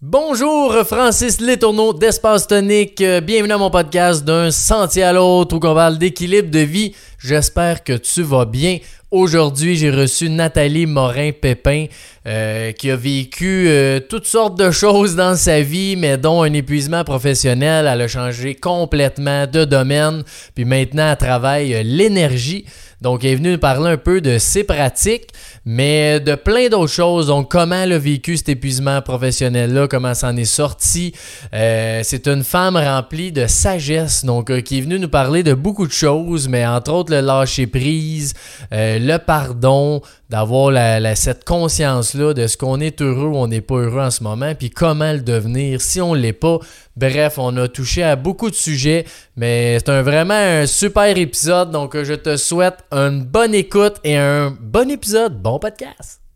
Bonjour, Francis Letourneau d'Espace Tonique. Euh, Bienvenue à mon podcast d'un sentier à l'autre où on parle d'équilibre de vie. J'espère que tu vas bien. Aujourd'hui, j'ai reçu Nathalie Morin-Pépin euh, qui a vécu euh, toutes sortes de choses dans sa vie, mais dont un épuisement professionnel. Elle a changé complètement de domaine. Puis maintenant, elle travaille l'énergie. Donc, elle est venue nous parler un peu de ses pratiques, mais de plein d'autres choses. Donc, comment elle a vécu cet épuisement professionnel-là, comment s'en est sortie. Euh, c'est une femme remplie de sagesse, donc euh, qui est venue nous parler de beaucoup de choses, mais entre autres le lâcher-prise, euh, le pardon, d'avoir cette conscience-là de ce qu'on est heureux ou on n'est pas heureux en ce moment, puis comment le devenir si on l'est pas. Bref, on a touché à beaucoup de sujets, mais c'est un, vraiment un super épisode, donc euh, je te souhaite une bonne écoute et un bon épisode. Bon podcast!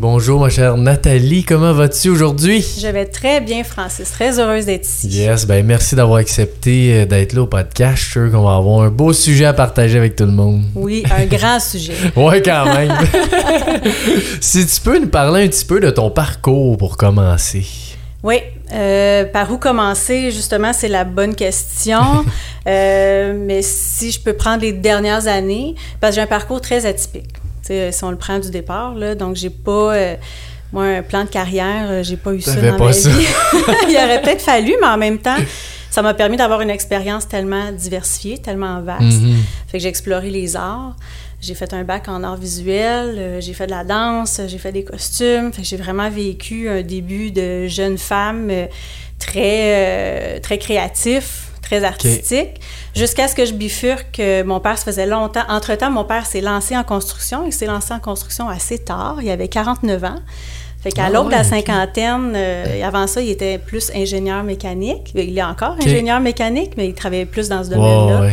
Bonjour ma chère Nathalie, comment vas-tu aujourd'hui? Je vais très bien, Francis. Très heureuse d'être ici. Yes, ben merci d'avoir accepté euh, d'être là au podcast. Je suis sûr qu'on va avoir un beau sujet à partager avec tout le monde. Oui, un grand sujet. Ouais, quand même. si tu peux nous parler un petit peu de ton parcours pour commencer. Oui, euh, par où commencer, justement, c'est la bonne question. Euh, mais si je peux prendre les dernières années, parce que j'ai un parcours très atypique. Sais, si on le prend du départ, là, donc j'ai pas... euh, moi, un plan de carrière, euh, j'ai pas eu ça dans pas ma ça. vie. Il aurait peut-être fallu, mais en même temps, ça m'a permis d'avoir une expérience tellement diversifiée, tellement vaste. Mhm. Fait que j'ai exploré les arts. J'ai fait un bac en arts visuels, euh, j'ai fait de la danse, j'ai fait des costumes. Fait que j'ai vraiment vécu un début de jeune femme euh, très, euh, très créatif, très artistique, jusqu'à ce que je bifurque. Mon père, ça faisait longtemps. Entre-temps, mon père s'est lancé en construction. Il s'est lancé en construction assez tard. Il avait 49 ans. Fait qu'à Ah l'aube de la cinquantaine, euh, avant ça, il était plus ingénieur mécanique. Il est encore ingénieur mécanique, mais il travaillait plus dans ce domaine-là.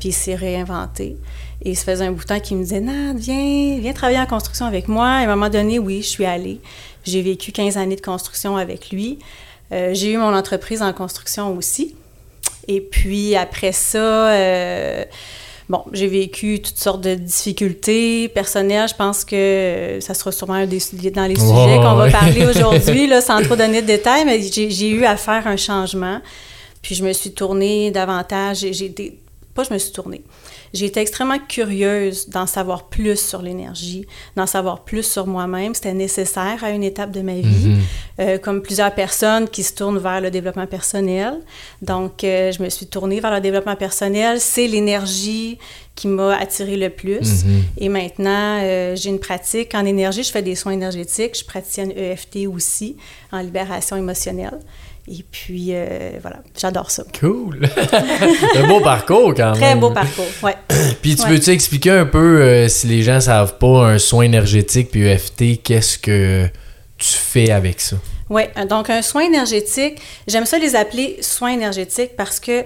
Puis il s'est réinventé. Et ça faisait un bout de temps qu'il me disait Nad, viens, viens travailler en construction avec moi. Et à un moment donné, oui, je suis allée. J'ai vécu 15 années de construction avec lui. Euh, j'ai eu mon entreprise en construction aussi. Et puis après ça, euh, bon, j'ai vécu toutes sortes de difficultés personnelles. Je pense que ça sera sûrement un des, dans les Ouais, sujets qu'on va parler aujourd'hui, là, sans trop donner de détails, mais j'ai eu à faire un changement. Puis je me suis tournée davantage. J'ai j'ai été. Pas je me suis tournée. J'ai été extrêmement curieuse d'en savoir plus sur l'énergie, d'en savoir plus sur moi-même. C'était nécessaire à une étape de ma vie, Mhm. Euh, comme plusieurs personnes qui se tournent vers le développement personnel. Donc, euh, je me suis tournée vers le développement personnel. C'est l'énergie qui m'a attirée le plus. Mhm. Et maintenant, euh, j'ai une pratique en énergie. Je fais des soins énergétiques. Je praticienne EFT aussi, en libération émotionnelle. Et puis, euh, voilà, j'adore ça. Cool. un beau parcours quand même. Très beau parcours, ouais. Puis tu Ouais. peux-tu expliquer un peu, euh, si les gens savent pas, un soin énergétique puis EFT, qu'est-ce que tu fais avec ça? Oui, donc un soin énergétique, j'aime ça les appeler soins énergétiques parce que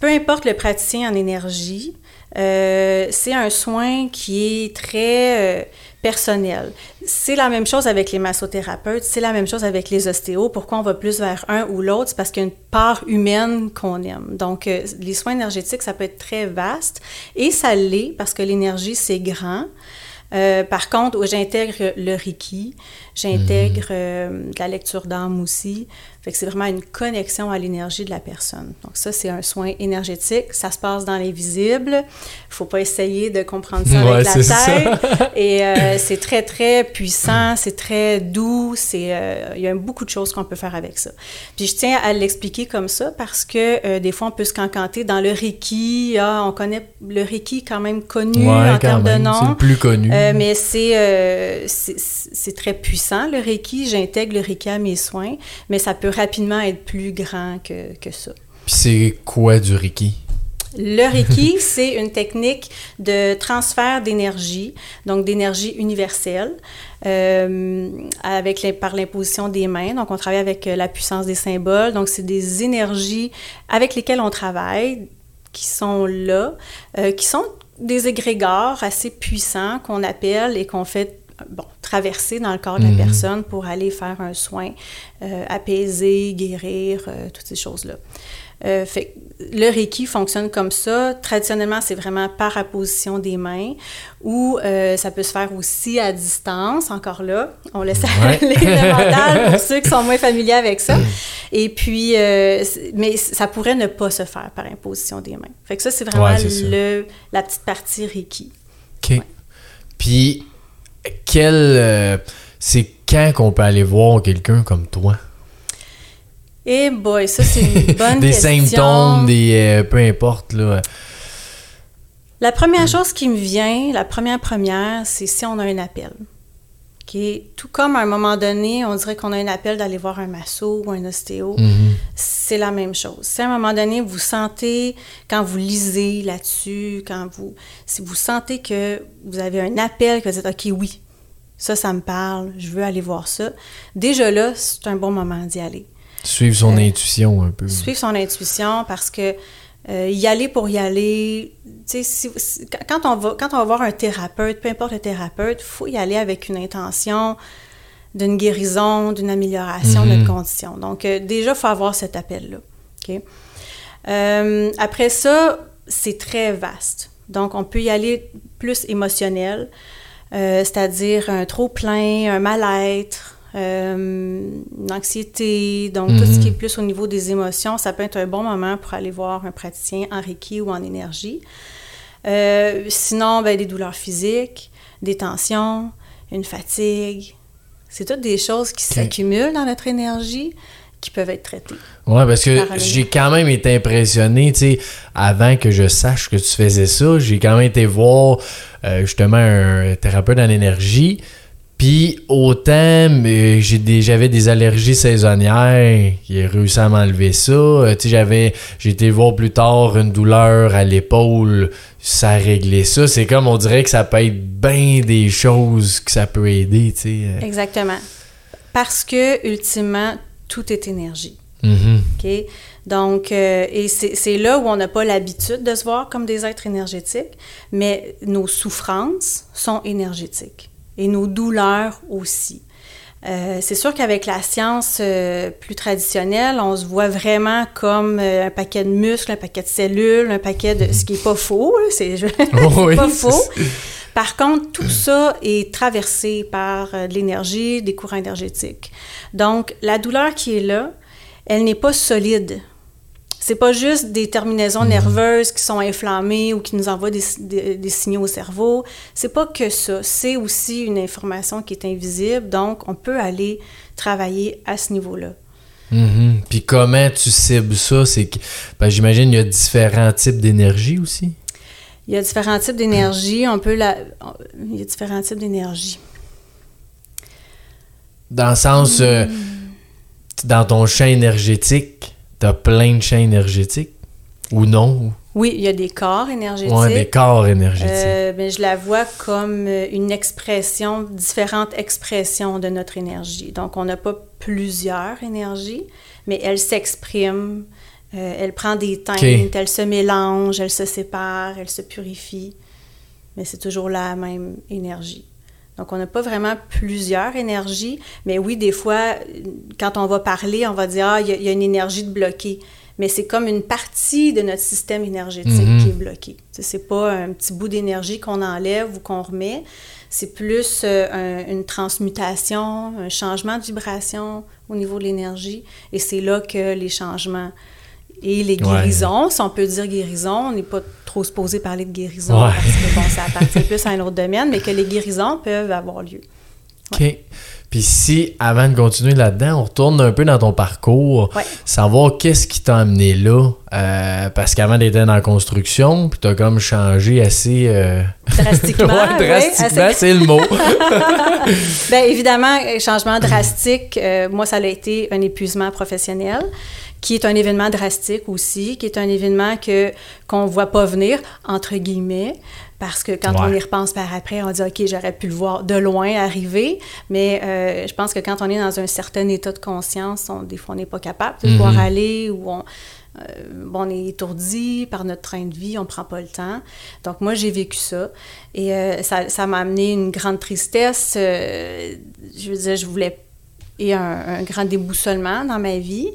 peu importe le praticien en énergie, euh, c'est un soin qui est très personnel. C'est la même chose avec les massothérapeutes, c'est la même chose avec les ostéos. Pourquoi on va plus vers un ou l'autre? C'est parce qu'il y a une part humaine qu'on aime. Donc, euh, les soins énergétiques, ça peut être très vaste et ça l'est parce que l'énergie, c'est grand. Euh, par contre, où j'intègre le Reiki, j'intègre euh, de la lecture d'âme aussi. Fait que c'est vraiment une connexion à l'énergie de la personne. Donc ça, c'est un soin énergétique. Ça se passe dans l'invisible. faut pas essayer de comprendre ça Ouais, avec la c'est ça. tête. Et euh, c'est très, très puissant, c'est très doux. C'est, euh, il y a beaucoup de choses qu'on peut faire avec ça. Puis je tiens à l'expliquer comme ça parce que euh, des fois, on peut se cancanter dans le Reiki. Ah, on connaît le Reiki quand même connu en termes de c'est nom. le plus connu. Mais c'est, c'est c'est très puissant, le Reiki. J'intègre le Reiki à mes soins, mais ça peut rapidement être plus grand que, que ça. Puis c'est quoi du Reiki? Le Reiki, c'est une technique de transfert d'énergie, donc d'énergie universelle, euh, avec les- par l'imposition des mains. Donc, on travaille avec euh, la puissance des symboles. Donc, c'est des énergies avec lesquelles on travaille, qui sont là, euh, qui sont des égrégores assez puissants qu'on appelle et qu'on fait bon, traverser dans le corps de la Mhm. personne pour aller faire un soin, euh, apaiser, guérir, euh, toutes ces choses-là. Euh, fait le Reiki fonctionne comme ça. Traditionnellement, c'est vraiment par apposition des mains ou euh, ça peut se faire aussi à distance, encore là. On laisse Ouais. aller le mental pour ceux qui sont moins familiers avec ça. Et puis, euh, mais ça pourrait ne pas se faire par imposition des mains. Fait que ça, c'est vraiment Ouais, le, la petite partie Reiki. OK. Puis, quel. euh, c'est quand qu'on peut aller voir quelqu'un comme toi? Eh boy, ça, c'est une bonne des question. symptômes, des. euh, peu importe, là. La première chose qui me vient, la première première, c'est si on a un appel. Tout comme à un moment donné, on dirait qu'on a un appel d'aller voir un masso ou un ostéo, Mhm. c'est la même chose. Si à un moment donné, vous sentez, quand vous lisez là-dessus, quand vous, si vous sentez que vous avez un appel, que vous dites, OK, oui, ça, ça me parle, je veux aller voir ça, déjà là, c'est un bon moment d'y aller. Suivre son Euh, intuition un peu. Suivre son intuition parce que euh, y aller pour y aller, si- si- quand, on va, quand on va voir un thérapeute, peu importe le thérapeute, il faut y aller avec une intention d'une guérison, d'une amélioration de Mhm. notre condition. Donc, euh, déjà, il faut avoir cet appel-là. Euh, après ça, c'est très vaste. Donc, on peut y aller plus émotionnel, c'est-à-dire un trop-plein, un mal-être, euh, une anxiété, donc tout ce Mhm. qui est plus au niveau des émotions, ça peut être un bon moment pour aller voir un praticien en Reiki ou en énergie. Euh, sinon, ben, des douleurs physiques, des tensions, une fatigue. C'est toutes des choses qui s'accumulent dans notre énergie qui peuvent être traitées. Ouais, parce que j'ai quand même été impressionné, tu sais, avant que je sache que tu faisais ça, j'ai quand même été voir euh, justement un thérapeute en énergie. Puis autant j'avais des allergies saisonnières, il a réussi à m'enlever ça. Euh, tu j'avais j'ai été voir plus tard une douleur à l'épaule, ça a réglé ça. C'est comme on dirait que ça peut être bien des choses que ça peut aider, tu sais. euh. Exactement. Parce que, ultimement, tout est énergie. Mhm. OK? Donc, euh, et c'est là où on n'a pas l'habitude de se voir comme des êtres énergétiques, mais nos souffrances sont énergétiques et nos douleurs aussi. Euh, c'est sûr qu'avec la science euh, plus traditionnelle, on se voit vraiment comme euh, un paquet de muscles, un paquet de cellules, un paquet de... Ce qui n'est pas faux, c'est c'est Oui, pas faux. Par contre, tout ça est traversé par de l'énergie, des courants énergétiques. Donc, la douleur qui est là, elle n'est pas solide. C'est pas juste des terminaisons nerveuses qui sont inflammées ou qui nous envoient des, des- des signaux au cerveau. C'est pas que ça. C'est aussi une information qui est invisible. Donc, on peut aller travailler à ce niveau-là. Mhm. Puis comment tu cibles ça? C'est que ben, j'imagine il y a différents types d'énergie aussi. Il y a différents types d'énergie. On peut la... Il y a différents types d'énergie. Dans le sens, euh, dans ton champ énergétique, t'as plein de champs énergétiques? Ou non? Oui, il y a des corps énergétiques. Ouais, des corps énergétiques. Euh, ben, je la vois comme euh, une expression, différentes expressions de notre énergie. Donc, on n'a pas plusieurs énergies, mais elle s'exprime, euh, elle prend des teintes, Ok. elle se mélange, elle se sépare, elle se purifie, mais c'est toujours la même énergie. Donc, on n'a pas vraiment plusieurs énergies, mais oui, des fois, quand on va parler, on va dire, ah, il y, a- il y a une énergie de bloquée. Mais c'est comme une partie de notre système énergétique Mhm. qui est bloquée. C'est pas un petit bout d'énergie qu'on enlève ou qu'on remet. C'est plus euh, un- une transmutation, un changement de vibration au niveau de l'énergie. Et c'est là que les changements et les Ouais. guérisons, si on peut dire guérison, on n'est pas trop supposé parler de guérison Ouais. parce que bon, ça appartient plus à un autre domaine, mais que les guérisons peuvent avoir lieu. OK. Puis si, avant de continuer là-dedans, on retourne un peu dans ton parcours, Ouais. savoir qu'est-ce qui t'a amené là. Euh, parce qu'avant d'être dans la construction, puis t'as comme changé assez... euh, Drastiquement, ouais, drastiquement, assez- c'est le mot. Bien, évidemment, euh, changement drastique, euh, moi, ça a été un épuisement professionnel, qui est un événement drastique aussi, qui est un événement que qu'on voit pas venir, entre guillemets, parce que quand on y repense par après, on dit, OK, j'aurais pu le voir de loin arriver, mais Euh, je pense que quand on est dans un certain état de conscience, on, des fois, on n'est pas capable de voir aller ou on, euh, bon, on est étourdi par notre train de vie, on prend pas le temps. Donc, moi, j'ai vécu ça. Et euh, ça m'a amené une grande tristesse. Euh, je veux dire, je voulais. Et un, un grand déboussolement dans ma vie.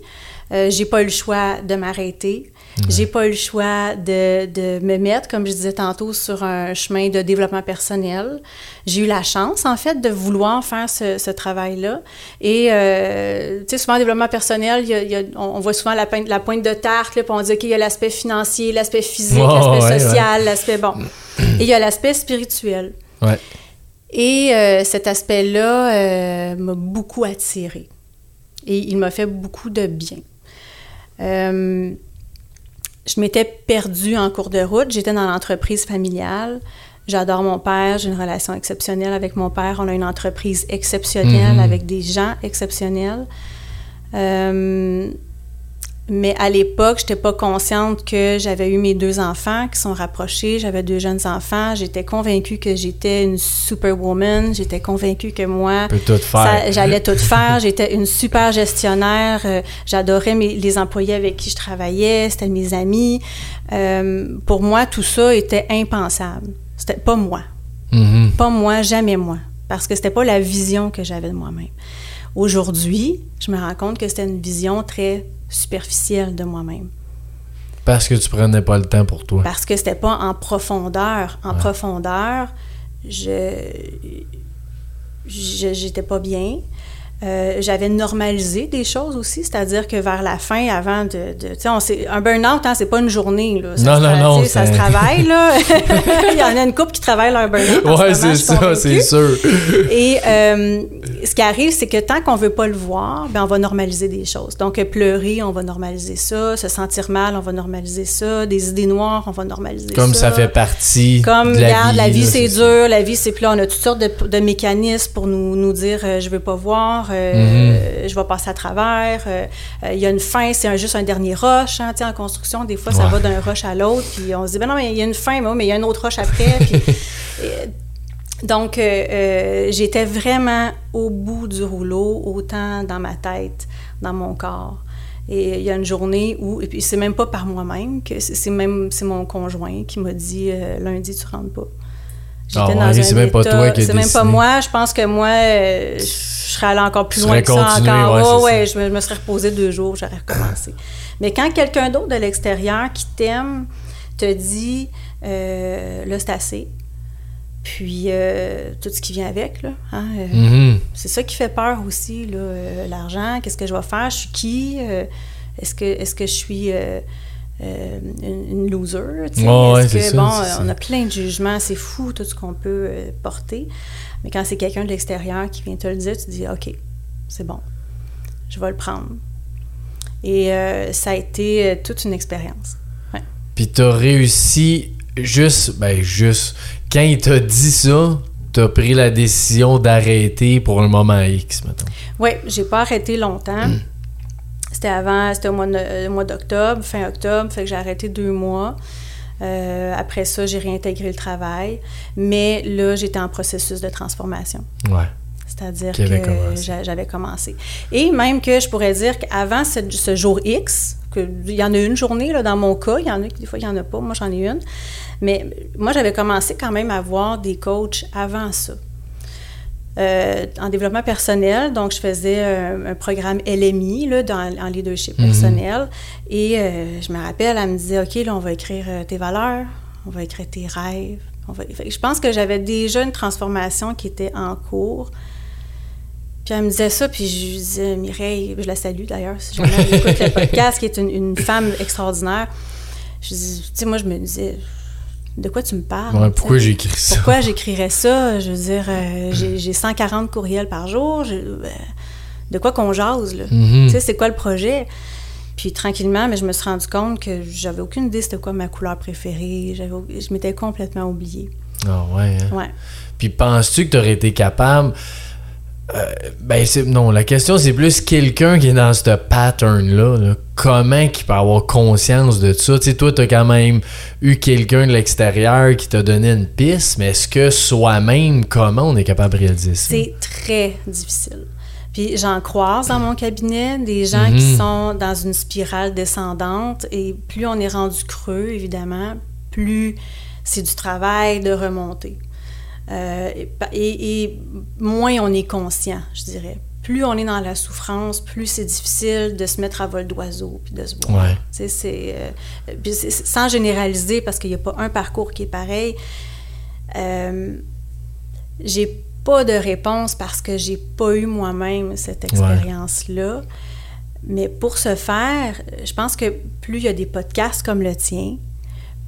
J'ai pas eu le choix de m'arrêter. J'ai pas eu le choix de, de, me mettre, comme je disais tantôt, sur un chemin de développement personnel. J'ai eu la chance, en fait, de vouloir faire ce, ce travail-là. Et, euh, tu sais, souvent, en développement personnel, il y a, il y a, on, voit souvent la, pointe, la pointe de tarte, là, puis on dit, OK, il y a l'aspect financier, l'aspect physique, l'aspect social, l'aspect, bon. Et il y a l'aspect spirituel. Ouais. Et euh, cet aspect-là euh, m'a beaucoup attiré. Et il m'a fait beaucoup de bien. Euh, je m'étais perdue en cours de route. J'étais dans l'entreprise familiale. J'adore mon père, j'ai une relation exceptionnelle avec mon père. On a une entreprise exceptionnelle mhm. avec des gens exceptionnels. Euh, mais à l'époque, je n'étais pas consciente que j'avais eu mes deux enfants qui sont rapprochés. J'avais deux jeunes enfants. J'étais convaincue que j'étais une superwoman. J'étais convaincue que moi, j'allais tout faire. J'étais une super gestionnaire. Euh, j'adorais les employés avec qui je travaillais. C'était mes amis. Euh, pour moi, tout ça était impensable. C'était pas moi. Mm-hmm. Pas moi, jamais moi. Parce que c'était pas la vision que j'avais de moi-même. Aujourd'hui, je me rends compte que c'était une vision très superficielle de moi-même. Parce que tu prenais pas le temps pour toi. Parce que c'était pas en profondeur. En profondeur, je j'étais pas bien. Euh, j'avais normalisé des choses aussi, c'est-à-dire que vers la fin, avant de, tu sais, un burn-out, hein, c'est pas une journée, là. Ça non, non, non, ça se travaille, là. Il y en a une couple qui travaille leur burn-out. Ouais, c'est ça, c'est sûr. Et euh, ce qui arrive, c'est que tant qu'on veut pas le voir, ben on va normaliser des choses. Donc, pleurer, on va normaliser ça. Se sentir mal, on va normaliser ça. Des idées noires, on va normaliser ça. Comme ça fait partie. Comme, de la regarde, vie, la vie, c'est dur, la vie, c'est. Là, on a toutes sortes de, de mécanismes pour nous, nous dire, euh, je veux pas voir. Euh, je vais passer à travers. Euh, euh, il y a une fin, c'est un, juste un dernier roche. Hein, en construction, des fois, ça va d'un roche à l'autre. Puis on se dit, ben non, mais il y a une fin, mais, il y a une autre roche après. puis, donc, j'étais vraiment au bout du rouleau, autant dans ma tête, dans mon corps. Et il y a une journée où, et puis c'est même pas par moi-même, que c'est c'est même c'est mon conjoint qui m'a dit euh, lundi tu rentres pas. Ah ouais, c'est même pas toi qui C'est même pas moi. Je pense que moi, euh, je serais allée encore plus loin que ça encore. ouais, ouais, je me, je me serais reposée deux jours, j'aurais recommencé. Mais quand quelqu'un d'autre de l'extérieur qui t'aime te dit euh, là, c'est assez. Puis euh, tout ce qui vient avec, là. hein, euh, Mhm. c'est ça qui fait peur aussi, là, l'argent. Qu'est-ce que je vais faire? Je suis qui? Est-ce, que, est-ce que je suis euh, une, une loser? sais? Ouais, que, ça, bon, on a plein de jugements, c'est fou tout ce qu'on peut euh, porter. Mais quand c'est quelqu'un de l'extérieur qui vient te le dire, tu dis OK, c'est bon, je vais le prendre. Et euh, ça a été euh, toute une expérience. Ouais. Puis t'as réussi juste, ben juste, quand il t'a dit ça, t'as pris la décision d'arrêter pour un moment X, mettons. Oui, j'ai pas arrêté longtemps. Mm. C'était avant, c'était au mois, de- mois d'octobre, fin octobre, fait que j'ai arrêté deux mois. Euh, après ça, j'ai réintégré le travail. Mais là, j'étais en processus de transformation. Ouais. C'est-à-dire que commencé. j'avais commencé. Et même que je pourrais dire qu'avant ce, ce jour X, il y en a une journée là, dans mon cas, il y en a qui des fois il n'y en a pas, moi j'en ai une. Mais moi j'avais commencé quand même à voir des coachs avant ça. Euh, en développement personnel, donc je faisais un, un programme LMI là, dans, en leadership Mhm. personnel. Et euh, je me rappelle, elle me disait, OK, là, on va écrire euh, tes valeurs, on va écrire tes rêves. On va... Je pense que j'avais déjà une transformation qui était en cours. Puis elle me disait ça, puis je lui disais, Mireille, je la salue d'ailleurs, si jamais elle écoute le podcast, qui est une, une femme extraordinaire. Je dis, tu sais, moi, je me disais, de quoi tu me parles? Ouais, pourquoi écrit ça? Pourquoi j'écrirais ça? Je veux dire, euh, j'ai j'ai 140 courriels par jour. je- euh, de quoi qu'on jase, là? Mhm. Tu sais, c'est quoi le projet? Puis tranquillement, mais je me suis rendu compte que j'avais aucune idée c'était quoi ma couleur préférée. Je m'étais complètement oubliée. Ah ouais, hein? Ouais. Puis penses-tu que tu aurais été capable ben c'est non, la question c'est plus quelqu'un qui est dans ce pattern là, comment qui peut avoir conscience de ça? Tu sais toi tu as quand même eu quelqu'un de l'extérieur qui t'a donné une piste, mais est-ce que soi-même comment on est capable de réaliser ça? C'est très difficile. Puis j'en croise dans mon cabinet des gens qui Mhm. sont dans une spirale descendante et plus on est rendu creux évidemment, plus c'est du travail de remonter. Euh, et, moins on est conscient, je dirais. Plus on est dans la souffrance, plus c'est difficile de se mettre à vol d'oiseau puis de se voir. Ouais. Tu sais, c'est, euh, c'est- sans généraliser, parce qu'il n'y a pas un parcours qui est pareil. Euh, j'ai pas de réponse parce que j'ai pas eu moi-même cette expérience-là. Mais pour ce faire, je pense que plus il y a des podcasts comme le tien,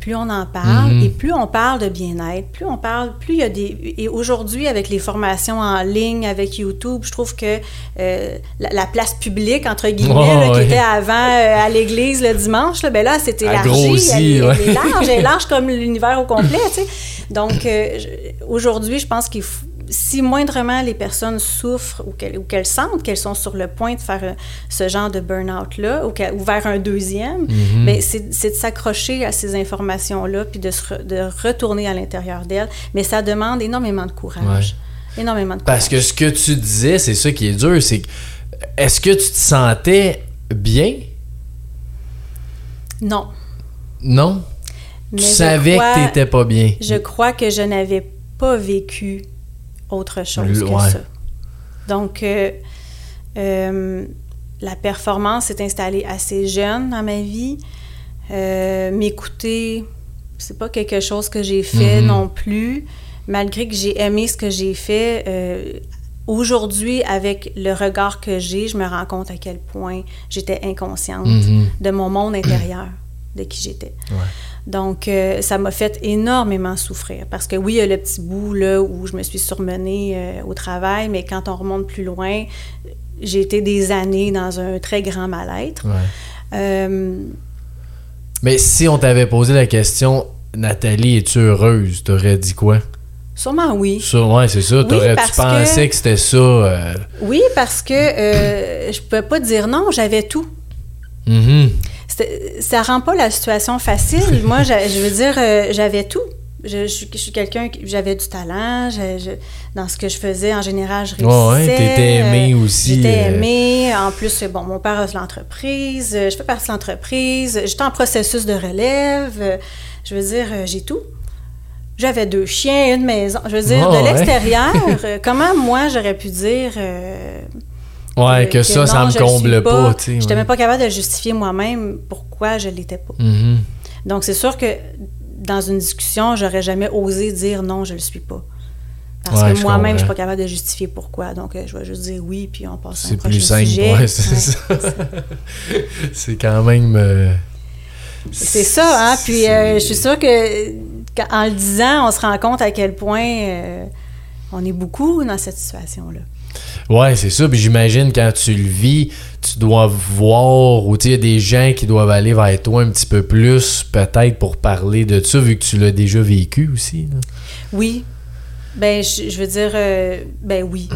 plus on en parle Mhm. et plus on parle de bien-être, plus on parle, plus il y a des... Et aujourd'hui, avec les formations en ligne, avec YouTube, je trouve que euh, la, la place publique, entre guillemets, là, qui ouais. était avant euh, à l'église le dimanche, là, ben là, Elle élargi. elle, est- ouais. elle est large, elle est large comme l'univers au complet, tu sais. Donc, euh, aujourd'hui, je pense qu'il faut si moindrement les personnes souffrent ou qu'elles, sentent qu'elles sont sur le point de faire euh, ce genre de burn-out-là ou, vers un deuxième, Mhm. ben, c'est, c'est de s'accrocher à ces informations-là puis de, se re- de retourner à l'intérieur d'elles. Mais ça demande énormément de courage. Énormément de courage. Parce que ce que tu disais, c'est ça qui est dur, c'est que est-ce que tu te sentais bien? Non. Non? Mais Tu savais crois- que t'étais pas bien. Je crois que je n'avais pas vécu autre chose que ça. Donc, euh, euh, la performance s'est installée assez jeune dans ma vie. Euh, M'écouter, c'est pas quelque chose que j'ai fait Mhm. non plus, malgré que j'ai aimé ce que j'ai fait. euh, Aujourd'hui, avec le regard que j'ai, je me rends compte à quel point j'étais inconsciente Mhm. de mon monde intérieur, de qui j'étais. Ouais. Donc, euh, ça m'a fait énormément souffrir. Parce que oui, il y a le petit bout là, où je me suis surmenée euh, au travail, mais quand on remonte plus loin, j'ai été des années dans un très grand mal-être. Ouais. Euh, Mais si on t'avait posé la question, Nathalie, es-tu heureuse? T'aurais dit quoi? sûrement oui. Ouais, c'est ça. Oui, T'aurais-tu pensé que- que, c'était ça? Oui, parce que je peux pas dire non, j'avais tout. mhm. C'était- Ça rend pas la situation facile. Moi, je veux dire, euh, j'avais tout. Je, je suis- je suis quelqu'un qui j'avais du talent. je- dans ce que je faisais, en général, je réussissais. Ouais, t'étais aimé euh, aussi, J'étais euh. aimée. En plus, bon, mon père a l'entreprise. Je fais partie de l'entreprise. J'étais en processus de relève. Je veux dire, j'ai tout. J'avais deux chiens, une maison. Je veux dire, de ouais. l'extérieur, comment moi j'aurais pu dire euh, Ouais, euh, que, ça, ça non, me je le comble suis pas. J'étais ouais. même pas capable de justifier moi-même pourquoi je l'étais pas. Mhm. Donc, c'est sûr que dans une discussion, j'aurais jamais osé dire non, je le suis pas. Parce Ouais, que je moi-même, je suis comprends. pas capable de justifier pourquoi. Donc, euh, je vais juste dire oui, puis on passe à un C'est prochain plus simple, sujet. ouais, c'est ça. c'est quand même. euh, C'est ça, hein? Puis euh, je suis sûre que qu'en- en le disant, on se rend compte à quel point on est beaucoup dans cette situation-là. Ouais, c'est ça. Puis j'imagine quand tu le vis, tu dois voir, ou tu sais, il y a des gens qui doivent aller vers toi un petit peu plus, peut-être pour parler de ça, vu que tu l'as déjà vécu aussi. Oui. Ben, je, je veux dire, euh, ben oui,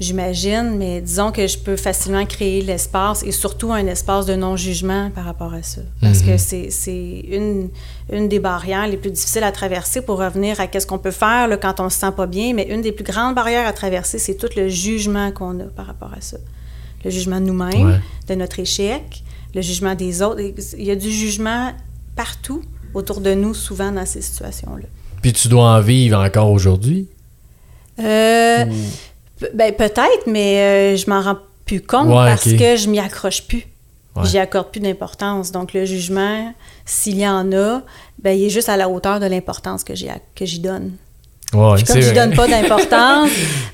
j'imagine, mais disons que je peux facilement créer l'espace et surtout un espace de non-jugement par rapport à ça. Parce Mhm. que c'est c'est une, une des barrières les plus difficiles à traverser pour revenir à qu'est-ce qu'on peut faire là, quand on se sent pas bien, mais une des plus grandes barrières à traverser, c'est tout le jugement qu'on a par rapport à ça. Le jugement de nous-mêmes, Ouais. de notre échec, le jugement des autres. Il y a du jugement partout autour de nous, souvent dans ces situations-là. Puis tu dois en vivre encore aujourd'hui? Euh, ben, peut-être, mais euh, je m'en rends plus compte Ouais, parce que je m'y accroche plus. Ouais. J'y accorde plus d'importance. Donc, le jugement, s'il y en a, ben, il est juste à la hauteur de l'importance que j'y donne. Ouais, Puis comme je donne pas d'importance,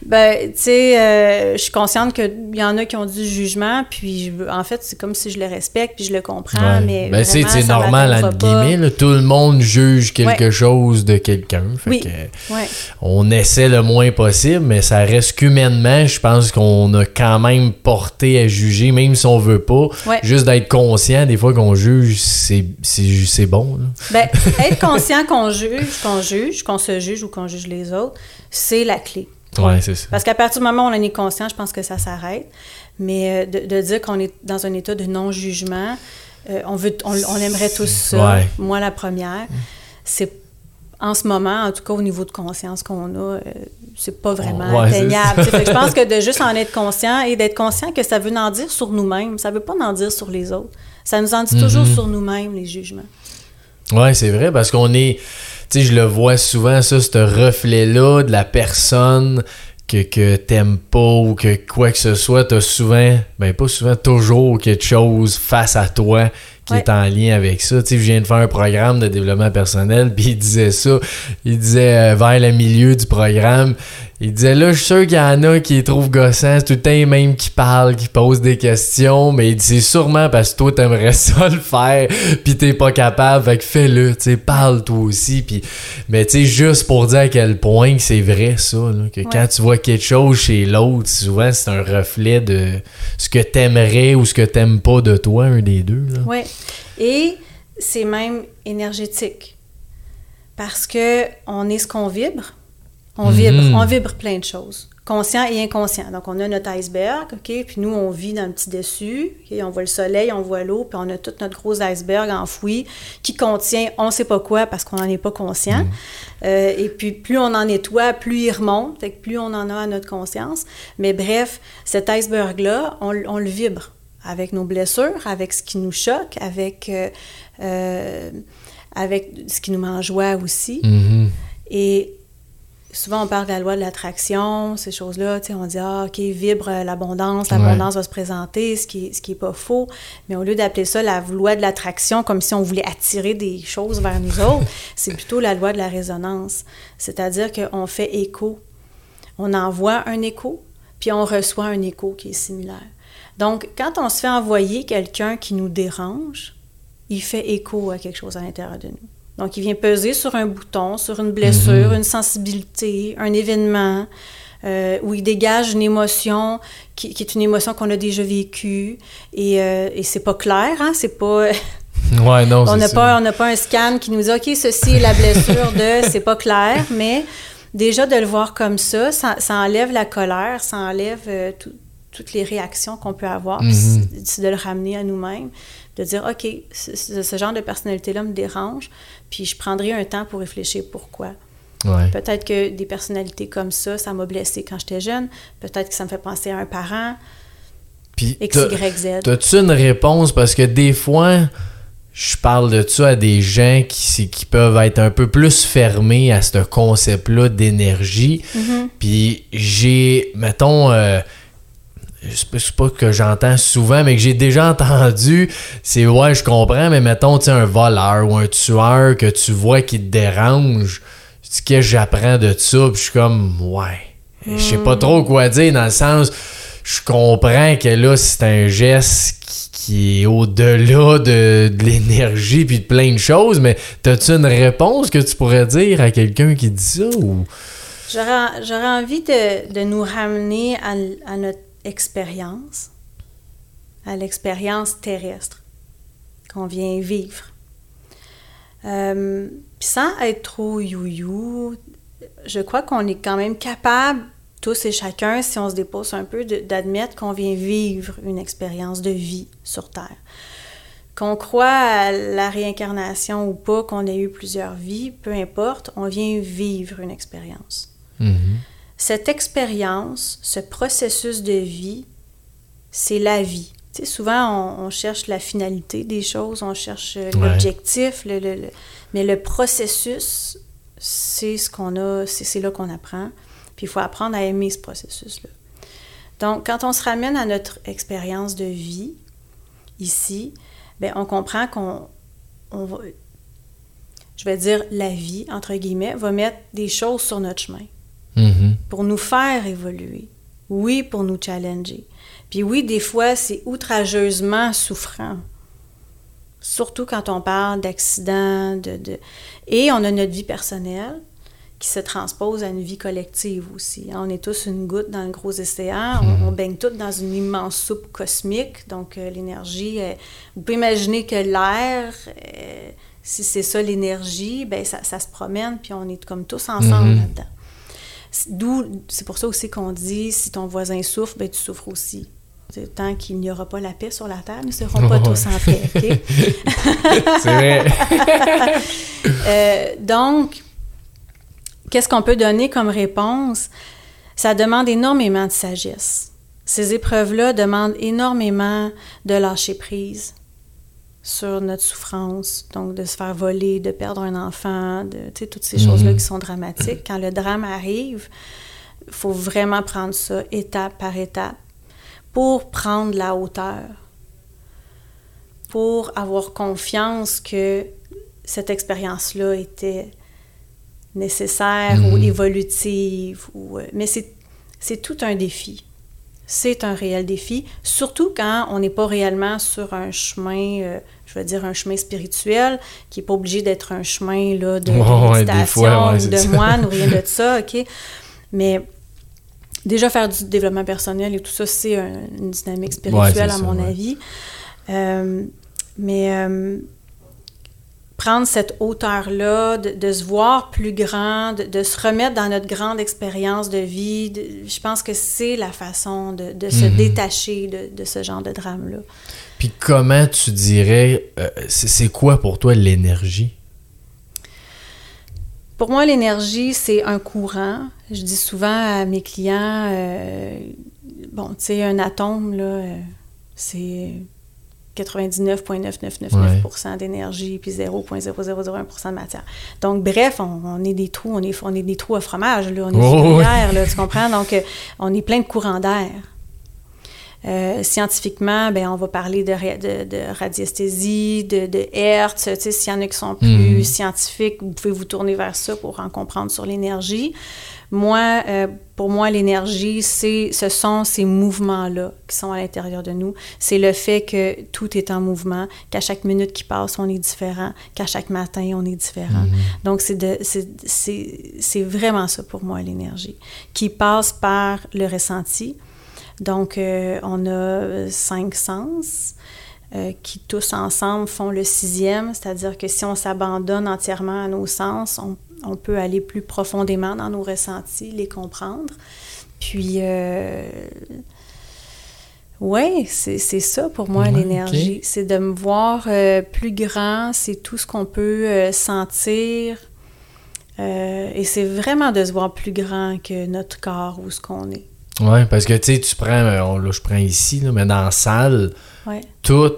ben, tu sais, euh, je suis consciente qu'il y en a qui ont du jugement, puis je en fait, c'est comme si je le respecte, puis je le comprends, Ouais. mais ben, c'est normal, entre guillemets. là. tout le monde juge quelque Ouais. chose de quelqu'un. Oui. que, on essaie le moins possible, mais ça reste qu'humainement, je pense qu'on a quand même porté à juger, même si on veut pas. Juste d'être conscient, des fois qu'on juge, c'est bon. là. Ben, être conscient qu'on juge, qu'on juge, qu'on se juge ou qu'on juge les autres, c'est la clé. Ouais, c'est ça. Parce qu'à partir du moment où on en est conscient, je pense que ça s'arrête. Mais euh, de, de dire qu'on est dans un état de non-jugement, euh, on, veut, on, on aimerait tous ça. Ouais. Moi, la première. C'est en ce moment, en tout cas au niveau de conscience qu'on a, euh, c'est pas vraiment Ouais, atteignable. je pense que de juste en être conscient et d'être conscient que ça veut en dire sur nous-mêmes, ça veut pas en dire sur les autres. Ça nous en dit toujours Mhm. sur nous-mêmes, les jugements. Ouais, c'est vrai, parce qu'on est. Tu sais, je le vois souvent, ça, ce reflet-là de la personne que, que t'aimes pas ou que quoi que ce soit, t'as souvent, ben pas souvent, toujours quelque chose face à toi qui Ouais. est en lien avec ça. Tu sais, je viens de faire un programme de développement personnel, puis il disait ça. Il disait euh, vers le milieu du programme, il disait là, je suis sûr qu'il y en a qui les trouvent gossants, c'est tout le temps les mêmes qui parlent, qui posent des questions, mais il dit c'est sûrement parce que toi t'aimerais ça le faire, puis t'es pas capable, fait que fais-le, tu sais, parle toi aussi, puis mais tu sais juste pour dire à quel point que c'est vrai ça, là, que quand tu vois quelque chose chez l'autre, souvent c'est un reflet de ce que t'aimerais ou ce que t'aimes pas de toi, un des deux. Là. Oui. Et c'est même énergétique. Parce que on est ce qu'on vibre. On Mhm. vibre, on vibre plein de choses. Conscient et inconscient. Donc, on a notre iceberg, OK? Puis nous, on vit dans le petit dessus. OK? On voit le soleil, on voit l'eau, puis on a tout notre gros iceberg enfoui qui contient on sait pas quoi parce qu'on n'en est pas conscient. Euh, et puis, plus on en nettoie, plus il remonte, fait que plus on en a à notre conscience. Mais bref, cet iceberg-là, on, on le vibre avec nos blessures, avec ce qui nous choque, avec, euh, euh, avec ce qui nous met en joie aussi. Mhm. Et souvent, on parle de la loi de l'attraction, ces choses-là. Tu sais, on dit, ah, OK, vibre l'abondance, l'abondance va se présenter, ce qui n'est ce qui est pas faux. Mais au lieu d'appeler ça la loi de l'attraction, comme si on voulait attirer des choses vers nous autres, c'est plutôt la loi de la résonance. C'est-à-dire qu'on fait écho. On envoie un écho, puis on reçoit un écho qui est similaire. Donc, quand on se fait envoyer quelqu'un qui nous dérange, il fait écho à quelque chose à l'intérieur de nous. Donc, il vient peser sur un bouton, sur une blessure, une sensibilité, un événement, euh, où il dégage une émotion qui, qui est une émotion qu'on a déjà vécue. Et, euh, et c'est pas clair, hein? C'est pas. Ouais, non, on n'a pas, on pas un scan qui nous dit OK, ceci est la blessure de. C'est pas clair, mais déjà de le voir comme ça, ça, ça enlève la colère, ça enlève euh, tout- toutes les réactions qu'on peut avoir. Mhm. c'est- C'est de le ramener à nous-mêmes, de dire OK, ce, genre de personnalité-là me dérange, puis je prendrai un temps pour réfléchir pourquoi. Ouais. Peut-être que des personnalités comme ça, ça m'a blessé quand j'étais jeune. Peut-être que ça me fait penser à un parent, Puis X, Y, Z. T'as-tu une réponse? Parce que des fois, je parle de ça à des gens qui, qui peuvent être un peu plus fermés à ce concept-là d'énergie. Mhm. Puis j'ai, mettons, euh, c'est pas- que j'entends souvent, mais que j'ai déjà entendu, c'est ouais, je comprends, mais mettons, tu un voleur ou un tueur que tu vois qui te dérange, ce que j'apprends de ça, puis je suis comme, ouais, je sais pas trop quoi dire dans le sens, je comprends que là, c'est un geste qui, qui est au-delà de, de l'énergie puis de plein de choses, mais t'as-tu une réponse que tu pourrais dire à quelqu'un qui dit ça ou? J'aurais envie de, de nous ramener à notre expérience, à l'expérience terrestre qu'on vient vivre. Euh, sans être trop you-you, je crois qu'on est quand même capable, tous et chacun, si on se dépose un peu, d'admettre qu'on vient vivre une expérience de vie sur Terre. Qu'on croit à la réincarnation ou pas, qu'on ait eu plusieurs vies, peu importe, on vient vivre une expérience. Mhm. Cette expérience, ce processus de vie, c'est la vie. Tu sais, souvent, on, on cherche la finalité des choses, on cherche euh, Ouais. l'objectif, le- le- le- mais le processus, c'est ce qu'on a, c'est là qu'on apprend. Puis il faut apprendre à aimer ce processus-là. Donc, quand on se ramène à notre expérience de vie, ici, ben, on comprend qu'on on va, je vais dire la vie, entre guillemets, va mettre des choses sur notre chemin Mhm. pour nous faire évoluer. Oui, pour nous challenger. Puis oui, des fois, c'est outrageusement souffrant. Surtout quand on parle d'accidents, de, de... Et on a notre vie personnelle qui se transpose à une vie collective aussi. hein. On est tous une goutte dans le gros océan. On, on baigne tous dans une immense soupe cosmique. Donc, euh, l'énergie... euh, vous pouvez imaginer que l'air... euh, si c'est ça l'énergie, ben ça, ça se promène, puis on est comme tous ensemble Mhm. là-dedans. D'où, c'est pour ça aussi qu'on dit, si ton voisin souffre, ben tu souffres aussi. Tant qu'il n'y aura pas la paix sur la terre, nous ne serons pas tous en paix. OK? C'est vrai. Euh, donc, qu'est-ce qu'on peut donner comme réponse? Ça demande énormément de sagesse. Ces épreuves-là demandent énormément de lâcher prise sur notre souffrance, donc de se faire voler, de perdre un enfant, de toutes ces choses-là qui sont dramatiques. Quand le drame arrive, il faut vraiment prendre ça étape par étape pour prendre la hauteur, pour avoir confiance que cette expérience-là était nécessaire ou évolutive. Ou, mais c'est tout un défi c'est un réel défi, surtout quand on n'est pas réellement sur un chemin, euh, je veux dire un chemin spirituel, qui n'est pas obligé d'être un chemin là, de, méditation ou de moine ou rien de ça, OK? Mais déjà faire du développement personnel et tout ça, c'est une dynamique spirituelle, à mon avis. Euh, mais euh, prendre cette hauteur-là, de, se voir plus grand, de, se remettre dans notre grande expérience de vie, je pense que c'est la façon de, se mhm. détacher de, ce genre de drame-là. Puis comment tu dirais, euh, c'est quoi pour toi l'énergie? Pour moi, l'énergie, c'est un courant. Je dis souvent à mes clients, euh, bon, tu sais, un atome, là, euh, c'est 99,9999% d'énergie puis 0,0001% de matière. Donc, bref, on, est des trous, on est, on est des trous à fromage, là, on est oh, là, tu comprends? Donc, on est plein de courants d'air. Euh, scientifiquement, ben, on va parler de, de, de radiesthésie, de, de Hertz. S'il y en a qui sont plus mhm. scientifiques, vous pouvez vous tourner vers ça pour en comprendre sur l'énergie. Moi, euh, pour moi, l'énergie, c'est, ce sont ces mouvements-là qui sont à l'intérieur de nous. C'est le fait que tout est en mouvement, qu'à chaque minute qui passe, on est différent, qu'à chaque matin, on est différent. Mhm. Donc, c'est, de, c'est, c'est, c'est vraiment ça pour moi, l'énergie, qui passe par le ressenti. Donc, euh, on a cinq sens. Euh, qui tous ensemble font le sixième, c'est-à-dire que si on s'abandonne entièrement à nos sens, on on peut aller plus profondément dans nos ressentis, les comprendre. Puis, euh, oui, c'est ça pour moi, l'énergie. C'est de me voir euh, plus grand, c'est tout ce qu'on peut sentir. et c'est vraiment de se voir plus grand que notre corps ou ce qu'on est. Oui, parce que tu sais, tu prends, là, je prends ici, mais dans la salle, tout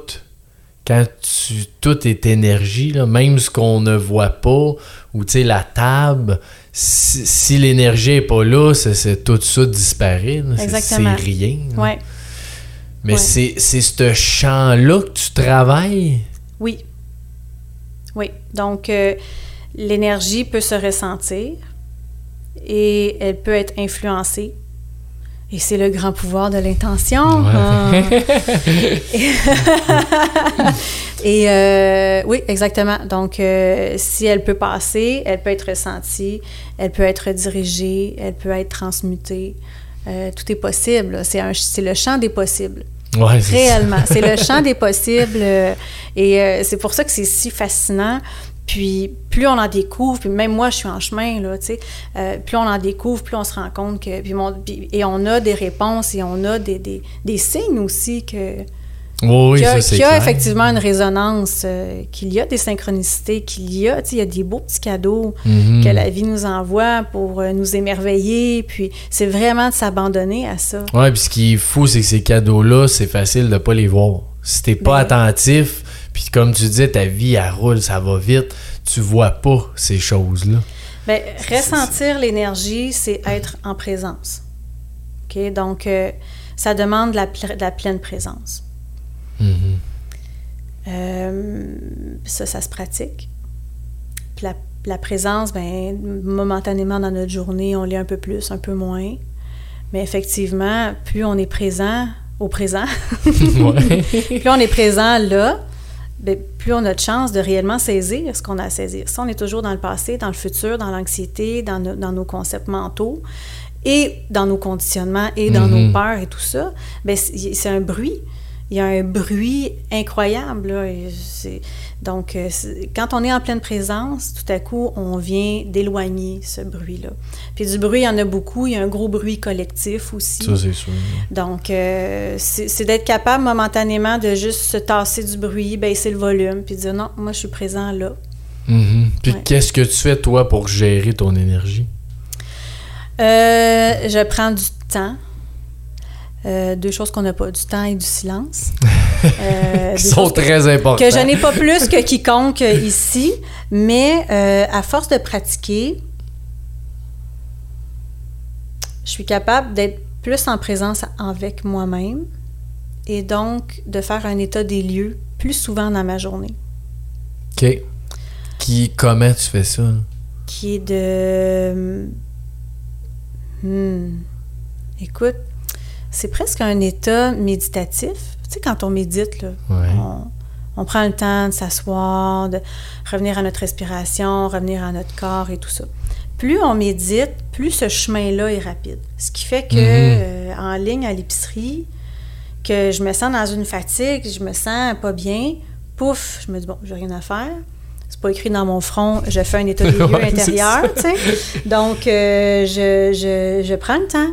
quand tu, tout est énergie, même ce qu'on ne voit pas, ou tu sais, la table, si, l'énergie n'est pas là, c'est, tout ça disparaît. C'est rien. Ouais. Mais c'est, ce champ-là que tu travailles? Oui. Oui. Donc, euh, l'énergie peut se ressentir et elle peut être influencée et c'est le grand pouvoir de l'intention. Ah. et euh, oui, exactement. Donc, euh, si elle peut passer, elle peut être ressentie, elle peut être dirigée, elle peut être transmutée. Euh, tout est possible. C'est le champ des possibles. Ouais, Réellement. C'est le champ des possibles. et c'est pour ça que c'est si fascinant. Puis plus on en découvre, puis même moi je suis en chemin là, tu sais, euh, plus on en découvre, plus on se rend compte que puis, et on a des réponses et on a des, des, des signes aussi que oui, qu'il y a, effectivement une résonance, euh, qu'il y a des synchronicités, qu'il y a, tu sais, il y a des beaux petits cadeaux mhm. que la vie nous envoie pour euh, nous émerveiller, puis c'est vraiment de s'abandonner à ça. Oui, puis ce qui est fou, c'est que ces cadeaux-là, c'est facile de pas les voir. Si t'es pas ben attentif, puis comme tu disais, ta vie, elle roule, ça va vite. Tu vois pas ces choses-là. Bien, ressentir l'énergie, c'est être en présence. OK? Donc, euh, ça demande de la, la pleine présence. Mm-hmm. Euh, ça, ça se pratique. Puis la, la présence, ben, momentanément dans notre journée, on l'est un peu plus, un peu moins. Mais effectivement, plus on est présent au présent, plus on est présent là, ben, plus on a de chance de réellement saisir ce qu'on a à saisir. Si on est toujours dans le passé, dans le futur, dans l'anxiété, dans, nos concepts mentaux et dans nos conditionnements et dans nos mhm. peurs et tout ça, ben, c'est un bruit il y a un bruit incroyable. Là, et donc, euh, quand on est en pleine présence, tout à coup, on vient d'éloigner ce bruit-là. Puis du bruit, il y en a beaucoup. Il y a un gros bruit collectif aussi. Ça, c'est sûr. Donc, euh, c'est d'être capable momentanément de juste se tasser du bruit, baisser le volume, puis dire non, moi je suis présent là. Mhm. Puis Ouais. qu'est-ce que tu fais, toi, pour gérer ton énergie? Euh, je prends du temps. Euh, deux choses qu'on n'a pas, du temps et du silence. Euh, Qui sont très importants. que je n'ai pas plus que quiconque ici, mais euh, à force de pratiquer, je suis capable d'être plus en présence avec moi-même et donc de faire un état des lieux plus souvent dans ma journée, OK. Qui, comment tu fais ça? qui est de... Hmm. Écoute, c'est presque un état méditatif. Tu sais, quand on médite, là, Ouais. on, on prend le temps de s'asseoir, de revenir à notre respiration, revenir à notre corps et tout ça. Plus on médite, plus ce chemin-là est rapide. Ce qui fait que Mhm. euh, en ligne à l'épicerie, que je me sens dans une fatigue, je me sens pas bien, pouf, je me dis bon, j'ai rien à faire. C'est pas écrit dans mon front, je fais un état des lieux Ouais, intérieur, tu sais. Donc, euh, je, je, je prends le temps.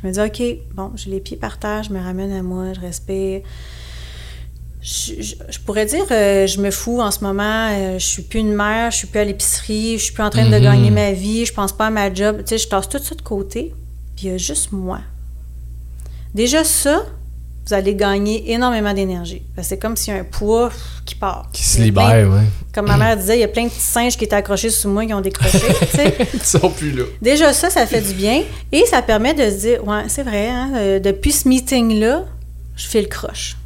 Je me dis, OK, bon, j'ai les pieds par terre, je me ramène à moi, je respire. Je, je- je pourrais dire, euh, je me fous en ce moment, euh, je suis plus une mère, je suis plus à l'épicerie, je suis plus en train de Mhm. gagner ma vie, je pense pas à ma job. Tu sais, je tasse tout ça de côté, puis il y a juste moi. Déjà, ça, vous allez gagner énormément d'énergie. C'est comme s'il y a un poids qui part. Qui se plein- libère, ouais. Comme ma mère disait, il y a plein de petits singes qui étaient accrochés sous moi qui ont décroché. Ils sont plus là. Déjà, ça, ça fait du bien. Et ça permet de se dire, ouais, c'est vrai, hein, euh, depuis ce meeting-là, je fais le croche.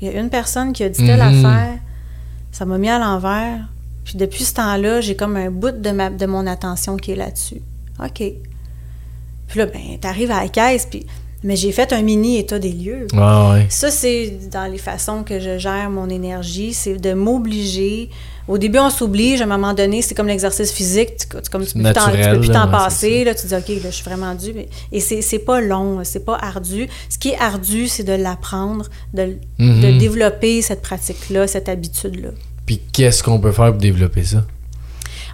Il y a une personne qui a dit telle Mhm. affaire, ça m'a mis à l'envers. Puis depuis ce temps-là, j'ai comme un bout de, ma, de mon attention qui est là-dessus. OK. Puis là, ben, t'arrives à la caisse, puis... Mais j'ai fait un mini état des lieux. Ouais. Ça, c'est dans les façons que je gère mon énergie, c'est de m'obliger. Au début, on s'oblige, à un moment donné, c'est comme l'exercice physique, tu, tu- comme tu peux plus t'en- tu naturel, peux plus là, t'en ouais, passer, là, tu dis, OK, là, je suis vraiment dû. Et c'est c'est pas long, c'est pas ardu. Ce qui est ardu, c'est de l'apprendre, de, Mhm. de développer cette pratique-là, cette habitude-là. Puis qu'est-ce qu'on peut faire pour développer ça?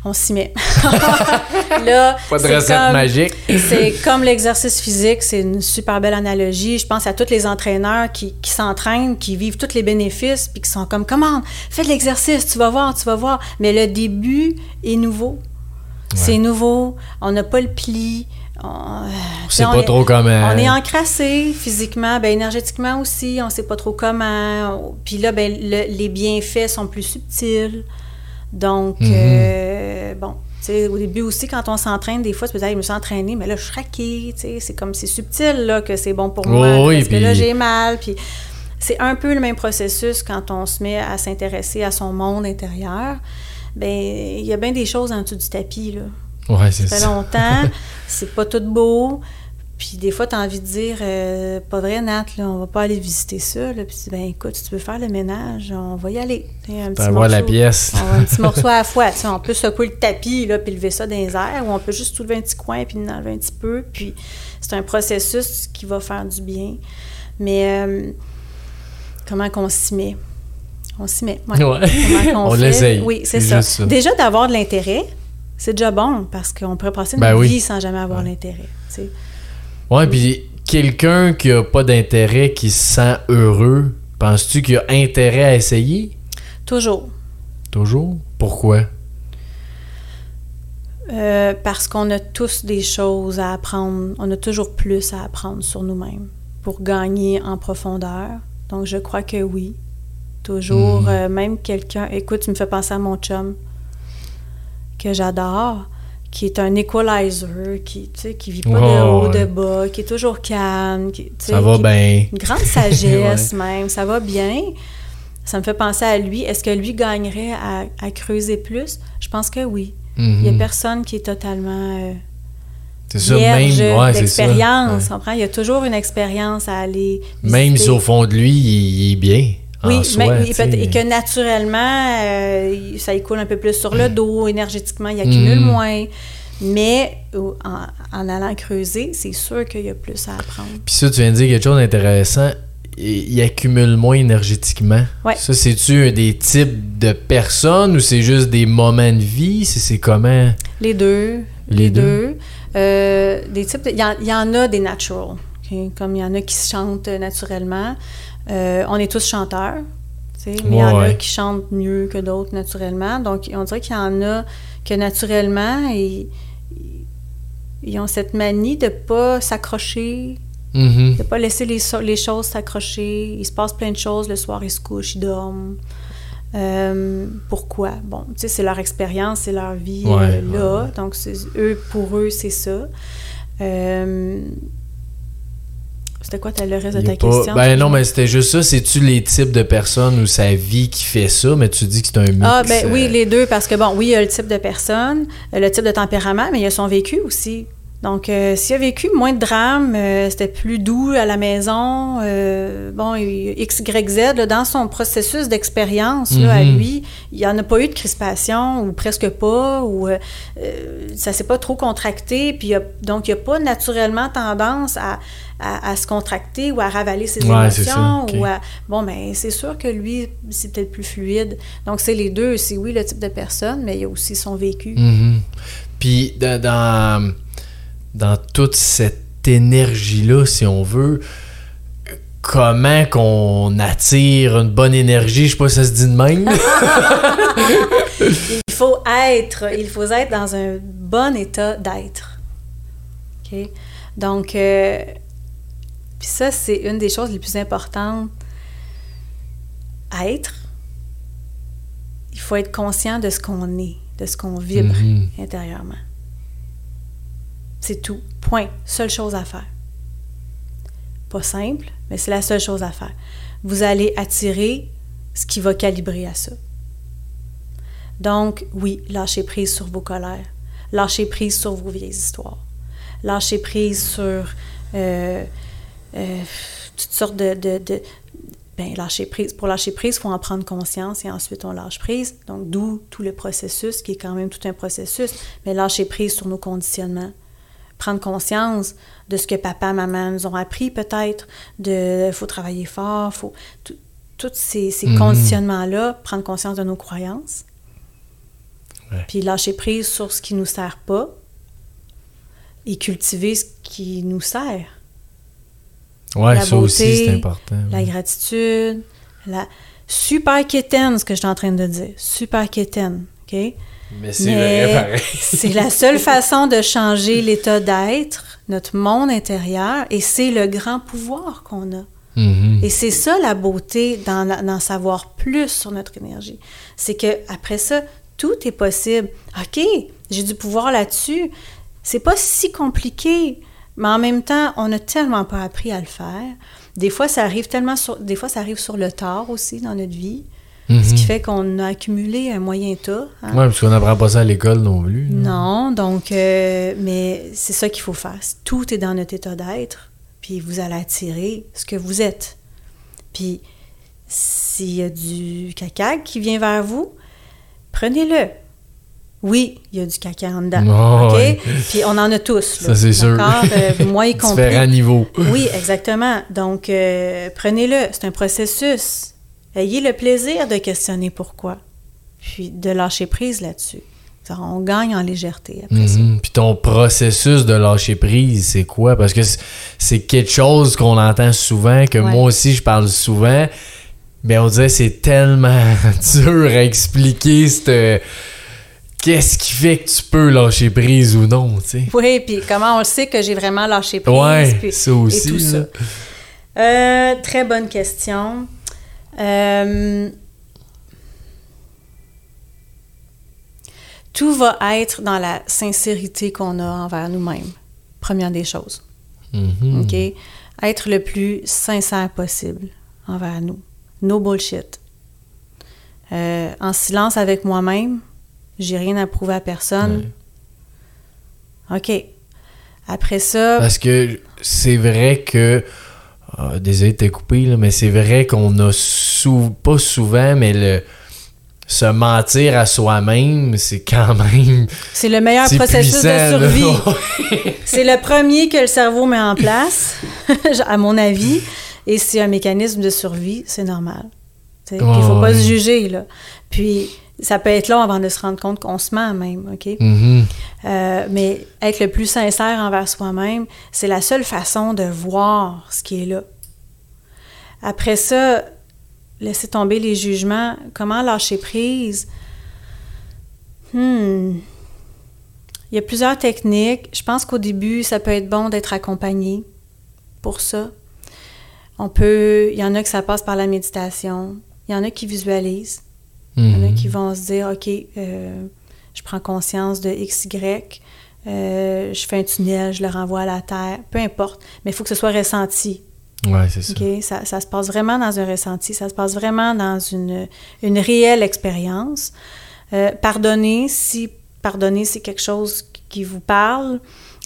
On s'y met. là, Pas de recette comme- magique. C'est comme l'exercice physique, c'est une super belle analogie. Je pense à tous les entraîneurs qui, qui s'entraînent, qui vivent tous les bénéfices, puis qui sont comme, comment, fais de l'exercice, tu vas voir, tu vas voir. Mais le début est nouveau. C'est nouveau, on n'a pas le pli. On, On tu sait pas est- trop comment. on est encrassé physiquement, ben énergétiquement aussi, on sait pas trop comment. Puis là, ben le- les bienfaits sont plus subtils. Donc, Mhm. euh, bon, tu sais, au début aussi, quand on s'entraîne, des fois, tu peux dire, Hey, je me suis entraîné, mais là, je suis raquée, tu sais, c'est comme, c'est subtil, là, que c'est bon pour moi, Oh oui, parce que là, puis- j'ai mal, puis c'est un peu le même processus quand on se met à s'intéresser à son monde intérieur. Ben, il y a bien des choses en dessous du tapis, là. Ouais, c'est Ça fait ça. longtemps, c'est pas tout beau. Puis des fois, tu as envie de dire, euh, pas vrai, Nat, là, on va pas aller visiter ça. Là. Puis tu dis, ben écoute, si tu veux faire le ménage, on va y aller. Tu Un petit T'envoies la morceau- pièce. On va un petit morceau à la fois. Tu sais, on peut secouer le tapis, là, puis lever ça dans les airs, ou on peut juste soulever un petit coin, puis en enlever un petit peu. Puis c'est un processus qui va faire du bien. Mais euh, comment qu'on s'y met? On s'y met. ouais. Ouais. Comment On fait? l'essaye. Oui, c'est ça. Déjà, d'avoir de l'intérêt, c'est déjà bon parce qu'on pourrait passer Ben notre oui. vie sans jamais avoir Ouais. l'intérêt. tu sais. Ouais, puis quelqu'un qui a pas d'intérêt, qui se sent heureux, penses-tu qu'il a intérêt à essayer? Toujours. Toujours? Pourquoi? Euh, parce qu'on a tous des choses à apprendre. On a toujours plus à apprendre sur nous-mêmes pour gagner en profondeur. Donc, je crois que oui. Toujours, Mhm. euh, même quelqu'un... Écoute, tu me fais penser à mon chum que j'adore, qui est un equalizer, qui, sais, qui vit pas de haut, de bas, qui est toujours calme. Qui, Ça va qui- bien. Une grande sagesse même, ça va bien. Ça me fait penser à lui. Est-ce que lui gagnerait à, à creuser plus? Je pense que oui. Il n'y a Mhm. personne qui est totalement euh, C'est ça, même. Ouais, d'expérience. Ouais. Il y a toujours une expérience à aller Même si au fond de lui, il, il est bien. Oui, en soi, mais- et que naturellement, euh, il- ça écoule un peu plus sur le dos, énergétiquement, il accumule Mm. moins. Mais en, en allant creuser, c'est sûr qu'il y a plus à apprendre. Puis ça, tu viens de dire quelque chose d'intéressant. ils accumulent moins énergétiquement. Ouais. Ça, c'est-tu des types de personnes ou c'est juste des moments de vie? C'est comment? Les deux. Les deux. Euh, des types de- Il y, en- il y en a des naturals, ok? comme il y en a qui se chantent naturellement. Euh, on est tous chanteurs, mais il y en a qui chantent mieux que d'autres naturellement. Donc, on dirait qu'il y en a que naturellement, ils, ils ont cette manie de pas s'accrocher, Mhm. de pas laisser les, so- les choses s'accrocher. Il se passe plein de choses. Le soir, ils se couchent, ils dorment. Euh, pourquoi? Bon, tu sais, c'est leur expérience, c'est leur vie Ouais, euh, là. Donc, eux, pour eux, c'est ça. Euh, c'était quoi le reste de ta pas- question? Ben non, mais c'était juste ça. C'est-tu les types de personnes ou sa vie qui fait ça? Mais tu dis que c'est un mix. Ah, ben oui, euh, les deux, parce que bon, oui, il y a le type de personne, euh, le type de tempérament, mais il y a son vécu aussi. Donc, euh, s'il a vécu moins de drames, euh, c'était plus doux à la maison, euh, bon, X, Y, Z, là, dans son processus d'expérience, à Mhm. lui, il n'y en a pas eu de crispation, ou presque pas, ou ça s'est pas trop contracté, puis il a- donc il n'y a pas naturellement tendance à, à- à se contracter ou à ravaler ses Ouais, émotions, ou à Bon, ben c'est sûr que lui, c'est peut-être plus fluide. Donc, c'est les deux. C'est oui, le type de personne, mais il y a aussi son vécu. Mhm. Puis dans, dans, toute cette énergie-là, si on veut, comment qu'on attire une bonne énergie? Je sais pas si ça se dit de même. Il faut être, il faut être dans un bon état d'être. OK? Donc, euh, puis ça, c'est une des choses les plus importantes. Être, il faut être conscient de ce qu'on est, de ce qu'on vibre Mhm. intérieurement. C'est tout. Point. Seule chose à faire. Pas simple, mais c'est la seule chose à faire. Vous allez attirer ce qui va calibrer à ça. Donc, oui, lâchez prise sur vos colères. Lâchez prise sur vos vieilles histoires. Lâchez prise sur euh, euh, toutes sortes de... ben, lâcher prise. Pour lâcher prise, il faut en prendre conscience et ensuite on lâche prise. Donc, d'où tout le processus, qui est quand même tout un processus. Mais lâcher prise sur nos conditionnements. Prendre conscience de ce que papa, maman nous ont appris peut-être, de faut travailler fort, faut... Tous ces, ces Mhm. conditionnements-là, prendre conscience de nos croyances. Ouais. Puis lâcher prise sur ce qui nous sert pas et cultiver ce qui nous sert. Ouais, La ça aussi, c'est important. La gratitude, la super quétaine, ce que je suis en train de dire. Super quétaine, OK? Mais c'est vrai, pareil. c'est la seule façon de changer l'état d'être, notre monde intérieur, et c'est le grand pouvoir qu'on a. Mhm. Et c'est ça la beauté d'en d'en savoir plus sur notre énergie. C'est que après ça, tout est possible. OK, j'ai du pouvoir là-dessus. C'est pas si compliqué, mais en même temps, on n'a tellement pas appris à le faire. Des fois, ça arrive tellement sur, des fois, ça arrive sur le tard aussi dans notre vie, ce Mhm. qui fait qu'on a accumulé un moyen tas. hein. Ouais, parce qu'on n'apprend pas ça à l'école non plus. Non, donc, euh, mais c'est ça qu'il faut faire. Tout est dans notre état d'être, puis vous allez attirer ce que vous êtes. Puis, s'il y a du caca qui vient vers vous, prenez-le. Oui, il y a du caca en dedans. Oh, OK? ouais. Puis, on en a tous. là, Ça, c'est sûr. Euh, moi y compris. Différents niveaux. Oui, exactement. Donc, euh, prenez-le. C'est un processus. Ayez le plaisir de questionner pourquoi, puis de lâcher prise là-dessus. On gagne en légèreté après ça. Mhm. Puis ton processus de lâcher prise, c'est quoi? Parce que c'est- quelque chose qu'on entend souvent, que Ouais. moi aussi je parle souvent. Mais on dirait que c'est tellement dur à expliquer cette- Qu'est-ce qui fait que tu peux lâcher prise ou non, tu sais? Oui, puis comment on le sait que j'ai vraiment lâché prise? Ouais, ça aussi. et tout ça. Euh, très bonne question. Euh, tout va être dans la sincérité qu'on a envers nous-mêmes. Première des choses. Mhm. OK? Être le plus sincère possible envers nous. No bullshit. Euh, en silence avec moi-même, j'ai rien à prouver à personne. OK. Après ça, Parce que c'est vrai que. Désolé de te couper, là, mais c'est vrai qu'on a sou- pas souvent, mais le se mentir à soi-même, c'est quand même. c'est le meilleur processus puissant, de survie. C'est le premier que le cerveau met en place, à mon avis. Et c'est un mécanisme de survie, c'est normal. Il ne faut pas ouais. se juger, là. Puis, ça peut être long avant de se rendre compte qu'on se ment même, OK? Mhm. Euh, mais être le plus sincère envers soi-même, c'est la seule façon de voir ce qui est là. Après ça, laisser tomber les jugements, comment lâcher prise? Hmm. Il y a plusieurs techniques. Je pense qu'au début, ça peut être bon d'être accompagné pour ça. On peut, il y en a que ça passe par la méditation. Il y en a qui visualisent. Il y en a Mhm. qui vont se dire, OK, euh, je prends conscience de X, Y, euh, je fais un tunnel, je le renvoie à la Terre, peu importe. Mais il faut que ce soit ressenti. Ouais, c'est? Ça, ça se passe vraiment dans un ressenti, ça se passe vraiment dans une, une réelle expérience. Euh, pardonner, si pardonner, c'est quelque chose qui vous parle.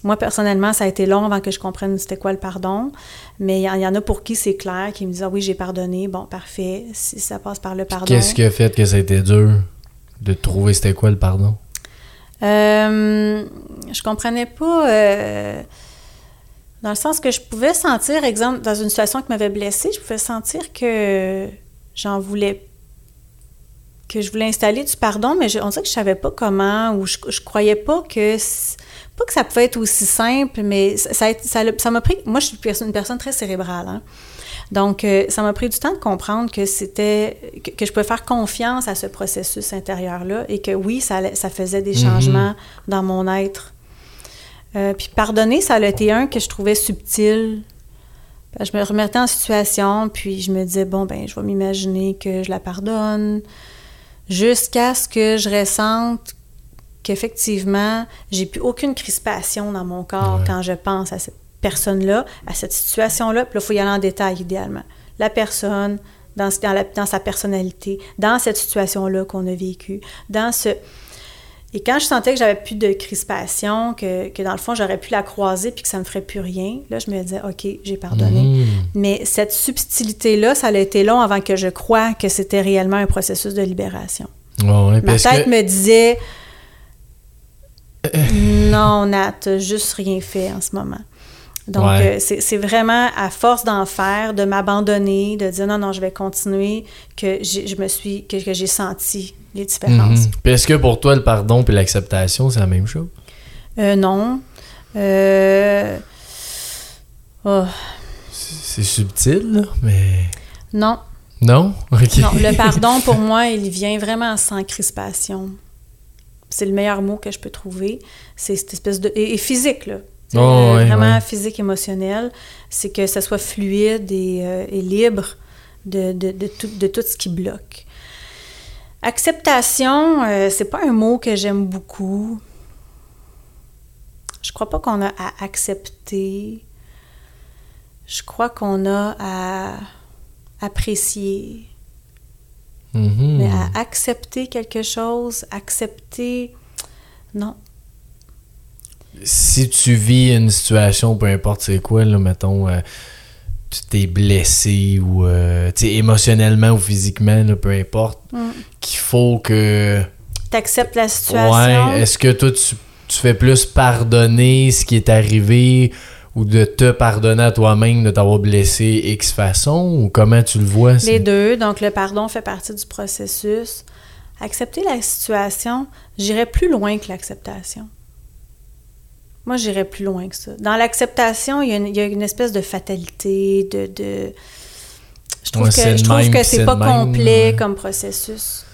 Moi, personnellement, ça a été long avant que je comprenne c'était quoi le pardon. Mais il y, en- il y en a pour qui c'est clair, qui me disent Ah oui, j'ai pardonné. Bon, parfait. Si ça passe par le pardon. Qu'est-ce qui a fait que ça a été dur de trouver c'était quoi le pardon? Euh, je comprenais pas. euh, dans le sens que je pouvais sentir, exemple, dans une situation qui m'avait blessée, je pouvais sentir que j'en voulais. que je voulais installer du pardon, mais je- on dirait que je savais pas comment, ou je, je croyais pas que. Pas que ça pouvait être aussi simple, mais ça m'a pris. Moi, je suis une personne, très cérébrale, hein. Donc, euh, ça m'a pris du temps de comprendre que c'était que, que je pouvais faire confiance à ce processus intérieur-là et que oui, ça, faisait des Mhm. changements dans mon être. Euh, puis pardonner, ça a été un que je trouvais subtil. Je me remettais en situation, puis je me disais, bon, ben, je vais m'imaginer que je la pardonne, jusqu'à ce que je ressente qu'effectivement, j'ai plus aucune crispation dans mon corps Ouais. quand je pense à cette personne-là, à cette situation-là. Puis là, il faut y aller en détail, idéalement. La personne, dans, dans, la- dans sa personnalité, dans cette situation-là qu'on a vécue, dans ce... Et quand je sentais que j'avais plus de crispation, que, que dans le fond, j'aurais pu la croiser puis que ça me ferait plus rien, là, je me disais, OK, j'ai pardonné. Mhm. Mais cette subtilité-là, ça a été long avant que je croie que c'était réellement un processus de libération. Ouais, Ma tête que... me disait Non, Nat, juste rien fait en ce moment. Donc, Ouais. euh, c'est vraiment à force d'en faire, de m'abandonner, de dire non, non, je vais continuer, que j'ai- je me suis, que, que j'ai senti les différences. Mhm. Puis est-ce que pour toi, le pardon puis l'acceptation, c'est la même chose? Euh, non. Euh, oh, C'est c'est subtil, là, mais... non. Non? OK. Non, le pardon, pour moi, il vient vraiment sans crispation. C'est le meilleur mot que je peux trouver. C'est cette espèce de... Et, et physique, là. Oh, euh, vraiment physique, émotionnel. C'est que ça soit fluide et, euh, et libre de, de, de tout, de tout ce qui bloque. Acceptation, euh, c'est pas un mot que j'aime beaucoup. Je crois pas qu'on a à accepter. Je crois qu'on a à apprécier. Mhm. Mais à accepter quelque chose, accepter. Non. Si tu vis une situation, peu importe c'est quoi, là, mettons, euh, tu t'es blessé ou, euh, tu émotionnellement ou physiquement, là, peu importe, Mm. qu'il faut que... T'acceptes la situation. Ouais, est-ce que toi, tu, tu fais plus pardonner ce qui est arrivé ou de te pardonner à toi-même de t'avoir blessé X façon ou comment tu le vois? Les deux. Donc, le pardon fait partie du processus. Accepter la situation, j'irais plus loin que l'acceptation. Moi, j'irais plus loin que ça. Dans l'acceptation, il y, a une- il y a une espèce de fatalité, de... de- Je trouve Ouais, que, c'est je trouve que c'est pas même, complet comme processus.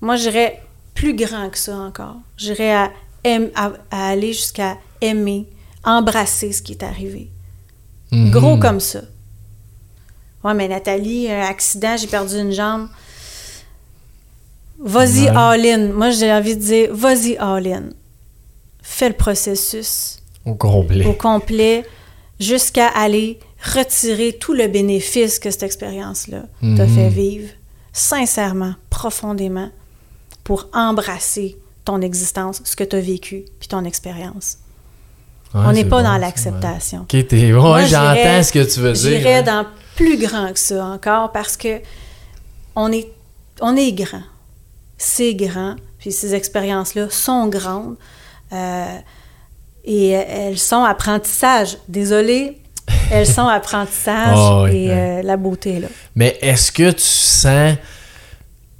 Moi, j'irais plus grand que ça encore. J'irais à, aim- à- à aller jusqu'à aimer, embrasser ce qui est arrivé. Mhm. Gros comme ça. Ouais, mais Nathalie, un accident, j'ai perdu une jambe. Vas-y Ouais. all-in. Moi, j'ai envie de dire, vas-y all-in. Fais le processus Au complet. au complet jusqu'à aller retirer tout le bénéfice que cette expérience-là t'a Mhm. fait vivre, sincèrement, profondément, pour embrasser ton existence, ce que tu as vécu, puis ton expérience. Ouais, On n'est pas bon, dans l'acceptation. Ok, t'es... Ouais, Moi, j'entends ce que tu veux dire. J'irais hein. dans plus grand que ça encore parce que on est, on est grand. C'est grand. Puis ces expériences-là sont grandes. euh, et elles sont apprentissage. Désolée, elles sont apprentissage Ah et euh, la beauté, là. Mais est-ce que tu sens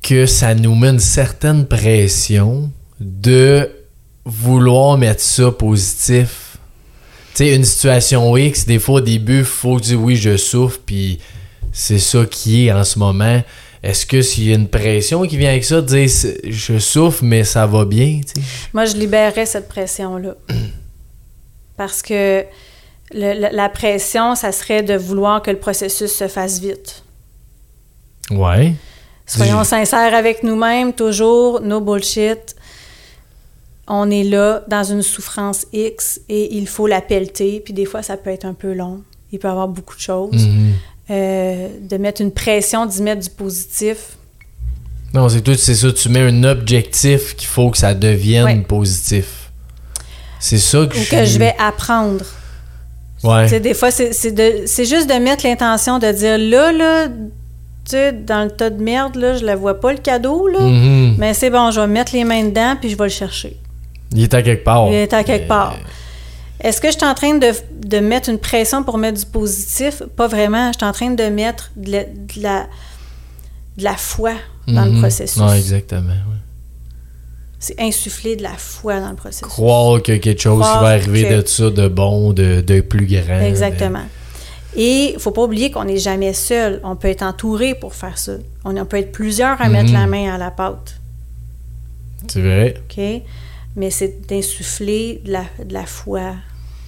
que ça nous met une certaine pression de vouloir mettre ça positif? Sais, une situation X, des fois au début, faut dis oui, je souffre, puis c'est ça qui est en ce moment. Est-ce que s'il y a une pression qui vient avec ça, de dire je souffre, mais ça va bien? Moi, je libérerais cette pression-là. Parce que le- la- la pression, ça serait de vouloir que le processus se fasse vite. Ouais. Soyons sincères avec nous-mêmes, toujours, no bullshit. On est là dans une souffrance X et il faut la pelleter. Puis des fois, ça peut être un peu long. Il peut y avoir beaucoup de choses. Mhm. Euh, de mettre une pression, d'y mettre du positif. Non, c'est tout, c'est ça. Tu mets un objectif qu'il faut que ça devienne Ouais. positif. C'est ça que Ou je que je vais apprendre. Ouais. Des fois, c'est c'est de- c'est juste de mettre l'intention de dire là, là, tu sais, dans le tas de merde, là, je la vois pas le cadeau, là. Mhm. Mais c'est bon, je vais mettre les mains dedans puis je vais le chercher. Il est à quelque part. Il est à quelque part. Est-ce que je suis en train de, de mettre une pression pour mettre du positif? Pas vraiment. Je suis en train de mettre de la, de la, de la foi dans le Mhm. processus. Ouais, exactement. ouais. C'est insuffler de la foi dans le processus. Croire que quelque chose Croire va arriver que- de ça, de bon, de, de plus grand. Exactement. Et il faut pas oublier qu'on n'est jamais seul. On peut être entouré pour faire ça. On, on peut être plusieurs à mettre Mhm. la main à la pâte. C'est vrai. OK? Mais c'est d'insuffler de la, de la foi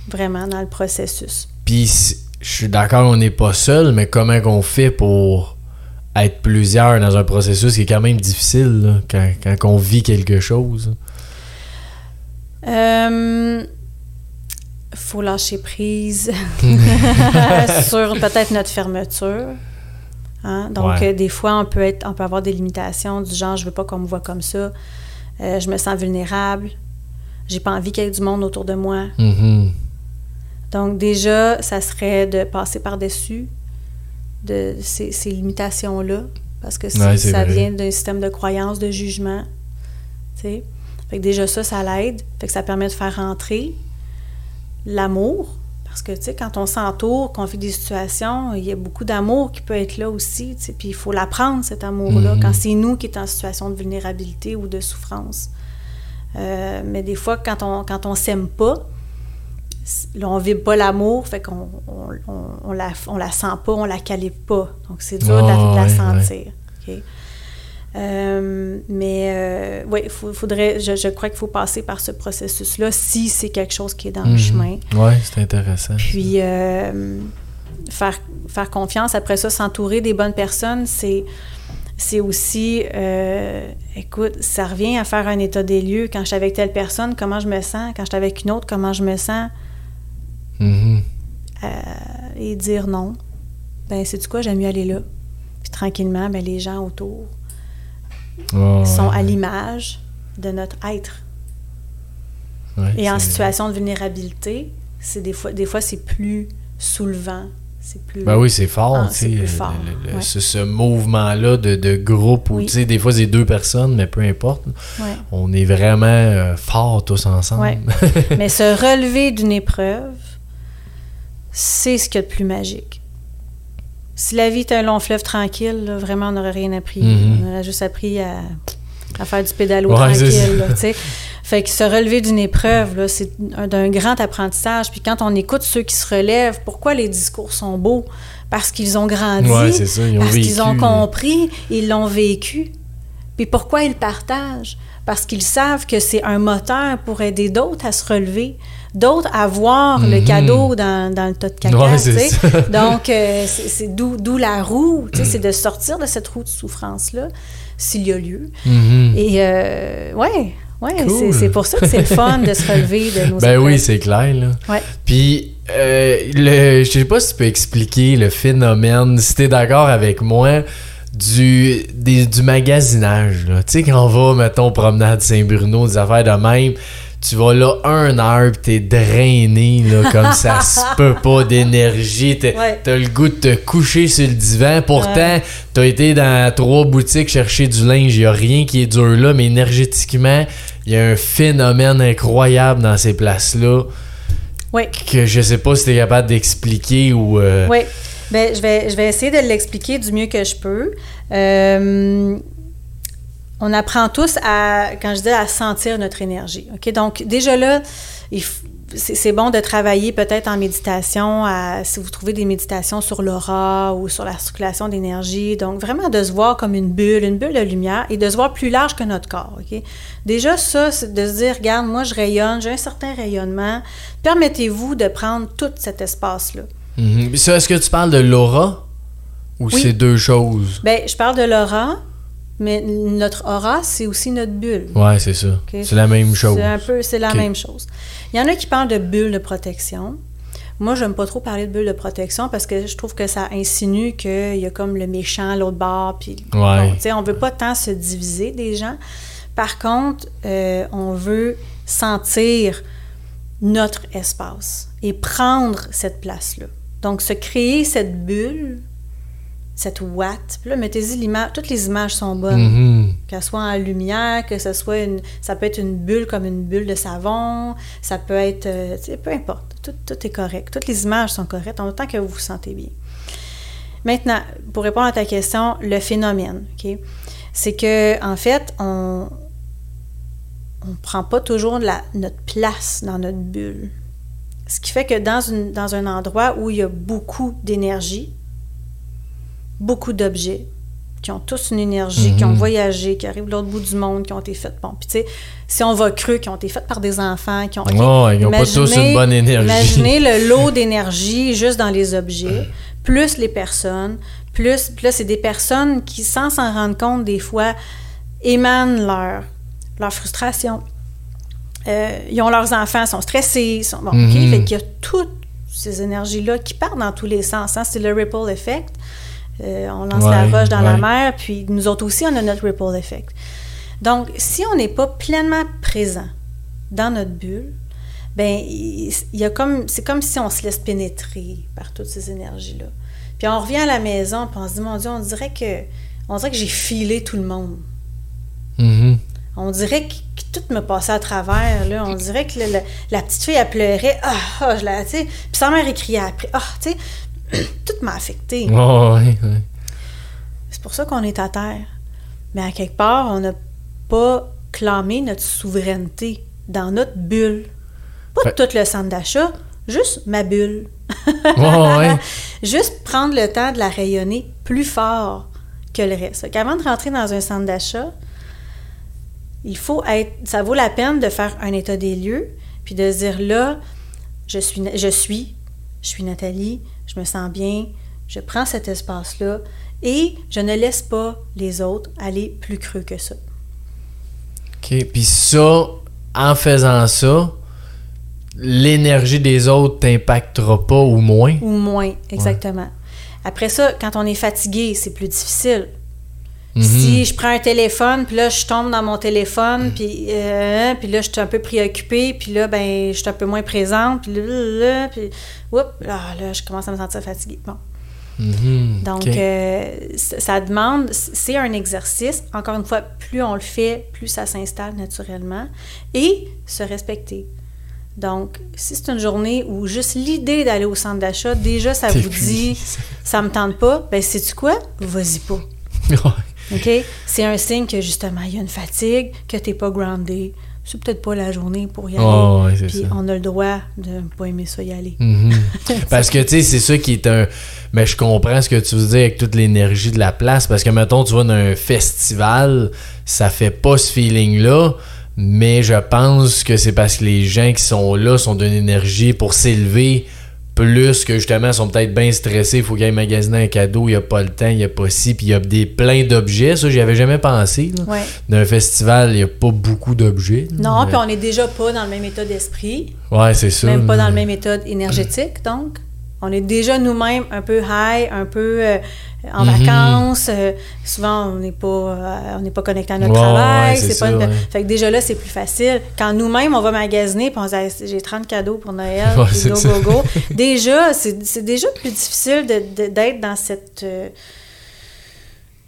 vraiment dans le processus. Puis je suis d'accord, on n'est pas seul, mais comment qu'on fait pour être plusieurs dans un processus qui est quand même difficile là, quand, quand on vit quelque chose? Euh, faut lâcher prise sur peut-être notre fermeture. Hein? Donc, Ouais. euh, des fois, on peut, être, on peut avoir des limitations du genre, je veux pas qu'on me voit comme ça, Euh, je me sens vulnérable, j'ai pas envie qu'il y ait du monde autour de moi. Mhm. Donc, déjà, ça serait de passer par-dessus de ces, ces limitations-là, parce que Ouais, ça vrai. vient d'un système de croyance, de jugement. Fait que déjà, ça, ça l'aide. Fait que ça permet de faire rentrer l'amour. Parce que, tu sais, quand on s'entoure, qu'on vit des situations, il y a beaucoup d'amour qui peut être là aussi, tu sais. Puis il faut l'apprendre, cet amour-là, Mhm. quand c'est nous qui est en situation de vulnérabilité ou de souffrance. Euh, mais des fois, quand on quand on s'aime pas, là, on vibre pas l'amour, fait qu'on on, on- on la, on la sent pas, on la calibre pas. Donc, c'est dur de la, de la Ah, ouais, sentir. OK? Euh, mais euh, oui, faudrait, je, je crois qu'il faut passer par ce processus-là si c'est quelque chose qui est dans le Mhm. chemin. Ouais, c'est intéressant. Puis euh, faire, faire confiance, après ça, s'entourer des bonnes personnes, c'est c'est aussi, euh, écoute, ça revient à faire un état des lieux. Quand je suis avec telle personne, comment je me sens? Quand je suis avec une autre, comment je me sens? Mhm. Et dire non. Ben, c'est du quoi, j'aime mieux aller là. Puis tranquillement, ben, les gens autour Sont ouais, à l'image de notre être. ouais, Et en situation de vulnérabilité, c'est des fois, des fois c'est plus soulevant. C'est plus. Ben oui, c'est fort, Ah, tu c'est sais. plus le- fort, le- le- ouais. ce, ce mouvement-là de, de groupe où, Oui. tu sais, des fois, c'est deux personnes, mais peu importe. Ouais. On est vraiment euh, forts tous ensemble. Ouais. Mais se relever d'une épreuve, c'est ce qu'il y a de plus magique. Si la vie était un long fleuve tranquille, là, vraiment, on n'aurait rien appris. Mhm. On aurait juste appris à, à faire du pédalo Ouais, tranquille. là, fait que se relever d'une épreuve, là, c'est un- d'un grand apprentissage. Puis quand on écoute ceux qui se relèvent, pourquoi les discours sont beaux? Parce qu'ils ont grandi, Ouais, c'est ça, ils ont parce qu'ils ont compris, ils l'ont vécu. Puis pourquoi ils partagent? Parce qu'ils savent que c'est un moteur pour aider d'autres à se relever, d'autres à voir le Mhm. cadeau dans, dans le tas de caca. Ouais, tu c'est. Donc, euh, c'est c'est d'où d'où la roue, tu c'est de sortir de cette roue de souffrance-là, s'il y a lieu. Mhm. Et, euh, ouais, ouais, Cool. c'est- c'est pour ça que c'est le fun de se relever de nos Ben oui, c'est clair, là. Ouais. Puis, euh, le, je sais pas si tu peux expliquer le phénomène, si t'es d'accord avec moi, du, des- du magasinage. Tu sais, quand on va, mettons, promenade Saint-Bruno, des affaires de même, tu vas là un heure pis t'es drainé, là, comme ça se peut pas d'énergie. T'as Ouais. le goût de te coucher sur le divan. Pourtant, t'as été dans trois boutiques chercher du linge, y a rien qui est dur là, mais énergétiquement, il y a un phénomène incroyable dans ces places-là Oui. que je sais pas si tu es capable d'expliquer ou. euh, Oui. Ben, je, vais, je vais essayer de l'expliquer du mieux que je peux. Euh, on apprend tous à, quand je dis à sentir notre énergie. OK? Donc, déjà là, c'est bon de travailler peut-être en méditation, à- si vous trouvez des méditations sur l'aura ou sur la circulation d'énergie. Donc, vraiment de se voir comme une bulle, une bulle de lumière et de se voir plus large que notre corps. OK? Déjà, ça, c'est de se dire, regarde, moi, je rayonne, j'ai un certain rayonnement. Permettez-vous de prendre tout cet espace-là. mhm. Ça, est-ce que tu parles de l'aura ou Oui. c'est deux choses? Ben, je parle de l'aura, mais notre aura, c'est aussi notre bulle. Ouais, c'est ça. C'est la même chose. C'est un peu, c'est la même chose. Il y en a qui parlent de bulle de protection. Moi, j'aime pas trop parler de bulle de protection parce que je trouve que ça insinue qu'il y a comme le méchant à l'autre bord. Puis, Ouais. bon, on veut pas tant se diviser des gens. Par contre, euh, on veut sentir notre espace et prendre cette place-là. Donc, se créer cette bulle, cette ouate. Puis là, mettez-y l'image. Toutes les images sont bonnes Mhm. qu'elle soit en lumière, que ce soit une, ça peut être une bulle comme une bulle de savon, ça peut être, euh, peu importe, tout, tout est correct, toutes les images sont correctes, en autant que vous vous sentez bien. Maintenant, pour répondre à ta question, le phénomène, ok, c'est que en fait, on on prend pas toujours la- notre place dans notre bulle. Ce qui fait que dans, une, dans un endroit où il y a beaucoup d'énergie, beaucoup d'objets, qui ont tous une énergie, qui ont Mhm. voyagé, qui arrivent de l'autre bout du monde, qui ont été faites. Bon, puis tu sais, si on va creux, qui ont été faites par des enfants, qui ont. ok, Ouais, ils ont pas tous une bonne énergie. Imaginez le lot d'énergie juste dans les objets, plus les personnes, plus. Puis là, c'est des personnes qui, sans s'en rendre compte, des fois, émanent leur, leur frustration. Euh, ils ont leurs enfants, sont stressés, sont. Bon, OK? Mhm. Fait qu'il y a toutes ces énergies-là qui partent dans tous les sens. hein. C'est le ripple effect. Euh, on lance la roche dans la mer, puis nous autres aussi, on a notre ripple effect. Donc, si on n'est pas pleinement présent dans notre bulle, ben il il y a comme c'est comme si on se laisse pénétrer par toutes ces énergies là. Puis on revient à la maison, puis on se dit mon Dieu, on dirait que on dirait que j'ai filé tout le monde. Mhm. On dirait que, que tout me passait à travers là, on dirait que le- le- la petite fille elle pleurait, ah, ah, je la tu sais, puis sa mère écriait après, ah, tu sais, tout m'a affecté. C'est pour ça qu'on est à terre. Mais à quelque part, on n'a pas clamé notre souveraineté dans notre bulle. Pas Fait- tout le centre d'achat, juste ma bulle. Juste prendre le temps de la rayonner plus fort que le reste. Qu'avant de rentrer dans un centre d'achat, il faut être. Ça vaut la peine de faire un état des lieux, puis de se dire là, je suis, je suis, je suis Nathalie, je me sens bien, je prends cet espace-là et je ne laisse pas les autres aller plus creux que ça. OK. Puis ça, en faisant ça, l'énergie des autres t'impactera pas ou moins? Ou moins, exactement. Après ça, quand on est fatigué, c'est plus difficile. Mhm. Si je prends un téléphone, puis là, je tombe dans mon téléphone, puis, euh, puis là, je suis un peu préoccupée, puis là, ben, je suis un peu moins présente, puis là, là, puis, oups, là, là, je commence à me sentir fatiguée. Bon. Mhm. Donc, euh, ça demande, c'est un exercice. Encore une fois, plus on le fait, plus ça s'installe naturellement. Et se respecter. Donc, si c'est une journée où juste l'idée d'aller au centre d'achat, déjà, ça vous dit, ça me tente pas, ben, sais-tu quoi? Vas-y pas. OK? C'est un signe que justement, il y a une fatigue, que tu n'es pas groundé. C'est peut-être pas la journée pour y aller. Oh, ouais, Puis ça. on a le droit de ne pas aimer ça y aller. Mhm. Parce que, tu sais, c'est ça qui est un. Mais je comprends ce que tu veux dire avec toute l'énergie de la place. Parce que, mettons, tu vas dans un festival, ça fait pas ce feeling-là. Mais je pense que c'est parce que les gens qui sont là sont d'une énergie pour s'élever plus que justement sont peut-être bien stressés. Il faut qu'ils aillent magasiner un cadeau, il n'y a pas le temps, il n'y a pas ci. Puis il y a des plein d'objets. Ça, j'y avais jamais pensé. Ouais. Dans un festival, il n'y a pas beaucoup d'objets. Non, Mais- puis on n'est déjà pas dans le même état d'esprit, Ouais, c'est ça. même pas dans le même état énergétique, donc. On est déjà nous-mêmes un peu high, un peu euh, en Mhm. vacances. euh, souvent, on n'est pas, euh, on n'est pas connecté à notre travail. ouais, c'est pas ça, une- ouais. Fait que déjà là, c'est plus facile. Quand nous-mêmes, on va magasiner, puis on se dit, j'ai 30 cadeaux pour Noël, Ouais, go, go, go. Déjà, c'est déjà plus difficile d'être dans cette,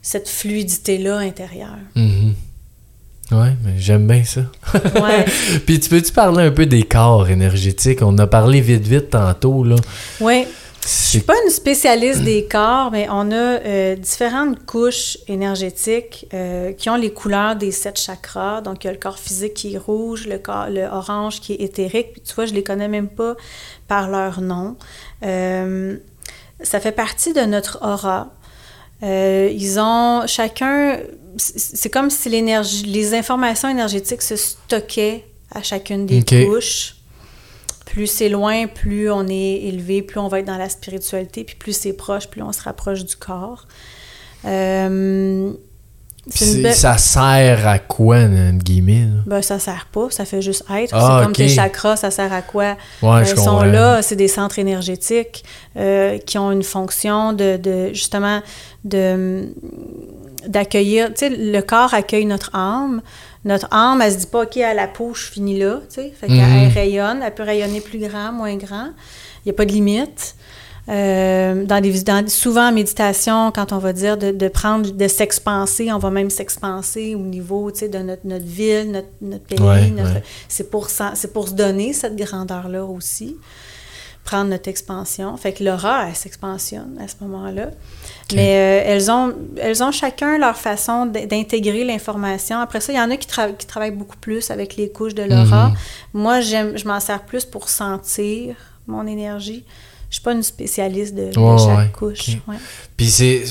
cette fluidité-là intérieure. Mhm. Ouais, mais j'aime bien ça. Ouais. Puis tu peux-tu parler un peu des corps énergétiques? On a parlé vite vite tantôt, là. Oui. Je suis pas une spécialiste des corps, mais on a euh, différentes couches énergétiques euh, qui ont les couleurs des sept chakras. Donc, il y a le corps physique qui est rouge, le corps le orange qui est éthérique. Puis, tu vois, je les connais même pas par leur nom. Euh, ça fait partie de notre aura. Ils ont chacun, c'est comme si l'énergie, les informations énergétiques se stockaient à chacune des Ok. couches. Plus c'est loin, plus on est élevé, plus on va être dans la spiritualité, puis plus c'est proche, plus on se rapproche du corps. Euh, ça sert à quoi, entre guillemets? là? ben, ça sert pas, ça fait juste être. Ah, c'est comme ok. tes chakras, ça sert à quoi? Ouais, Euh, ils sont là, c'est des centres énergétiques euh, qui ont une fonction de, de justement de d'accueillir. Tu sais, le corps accueille notre âme. Notre âme, elle se dit pas, OK, à la peau, je finis là. Tu sais, fait qu'elle Mhm. elle rayonne, elle peut rayonner plus grand, moins grand. Il n'y a pas de limite. Euh, dans des, dans- souvent en méditation, quand on va dire de, de prendre, de s'expanser, on va même s'expanser au niveau tu sais, de notre, notre ville, notre, notre pays. Ouais, notre- ouais. C'est pour, pour se donner cette grandeur-là aussi. Prendre notre expansion. Fait que l'aura, elle s'expansionne à ce moment-là. Mais euh, elles, ont, elles ont chacun leur façon d'intégrer l'information. Après ça, il y en a qui, tra- qui travaillent beaucoup plus avec les couches de l'aura. Mhm. Moi, j'aime, je m'en sers plus pour sentir mon énergie. Je suis pas une spécialiste de, chaque ouais. couche. Ouais. Puis c'est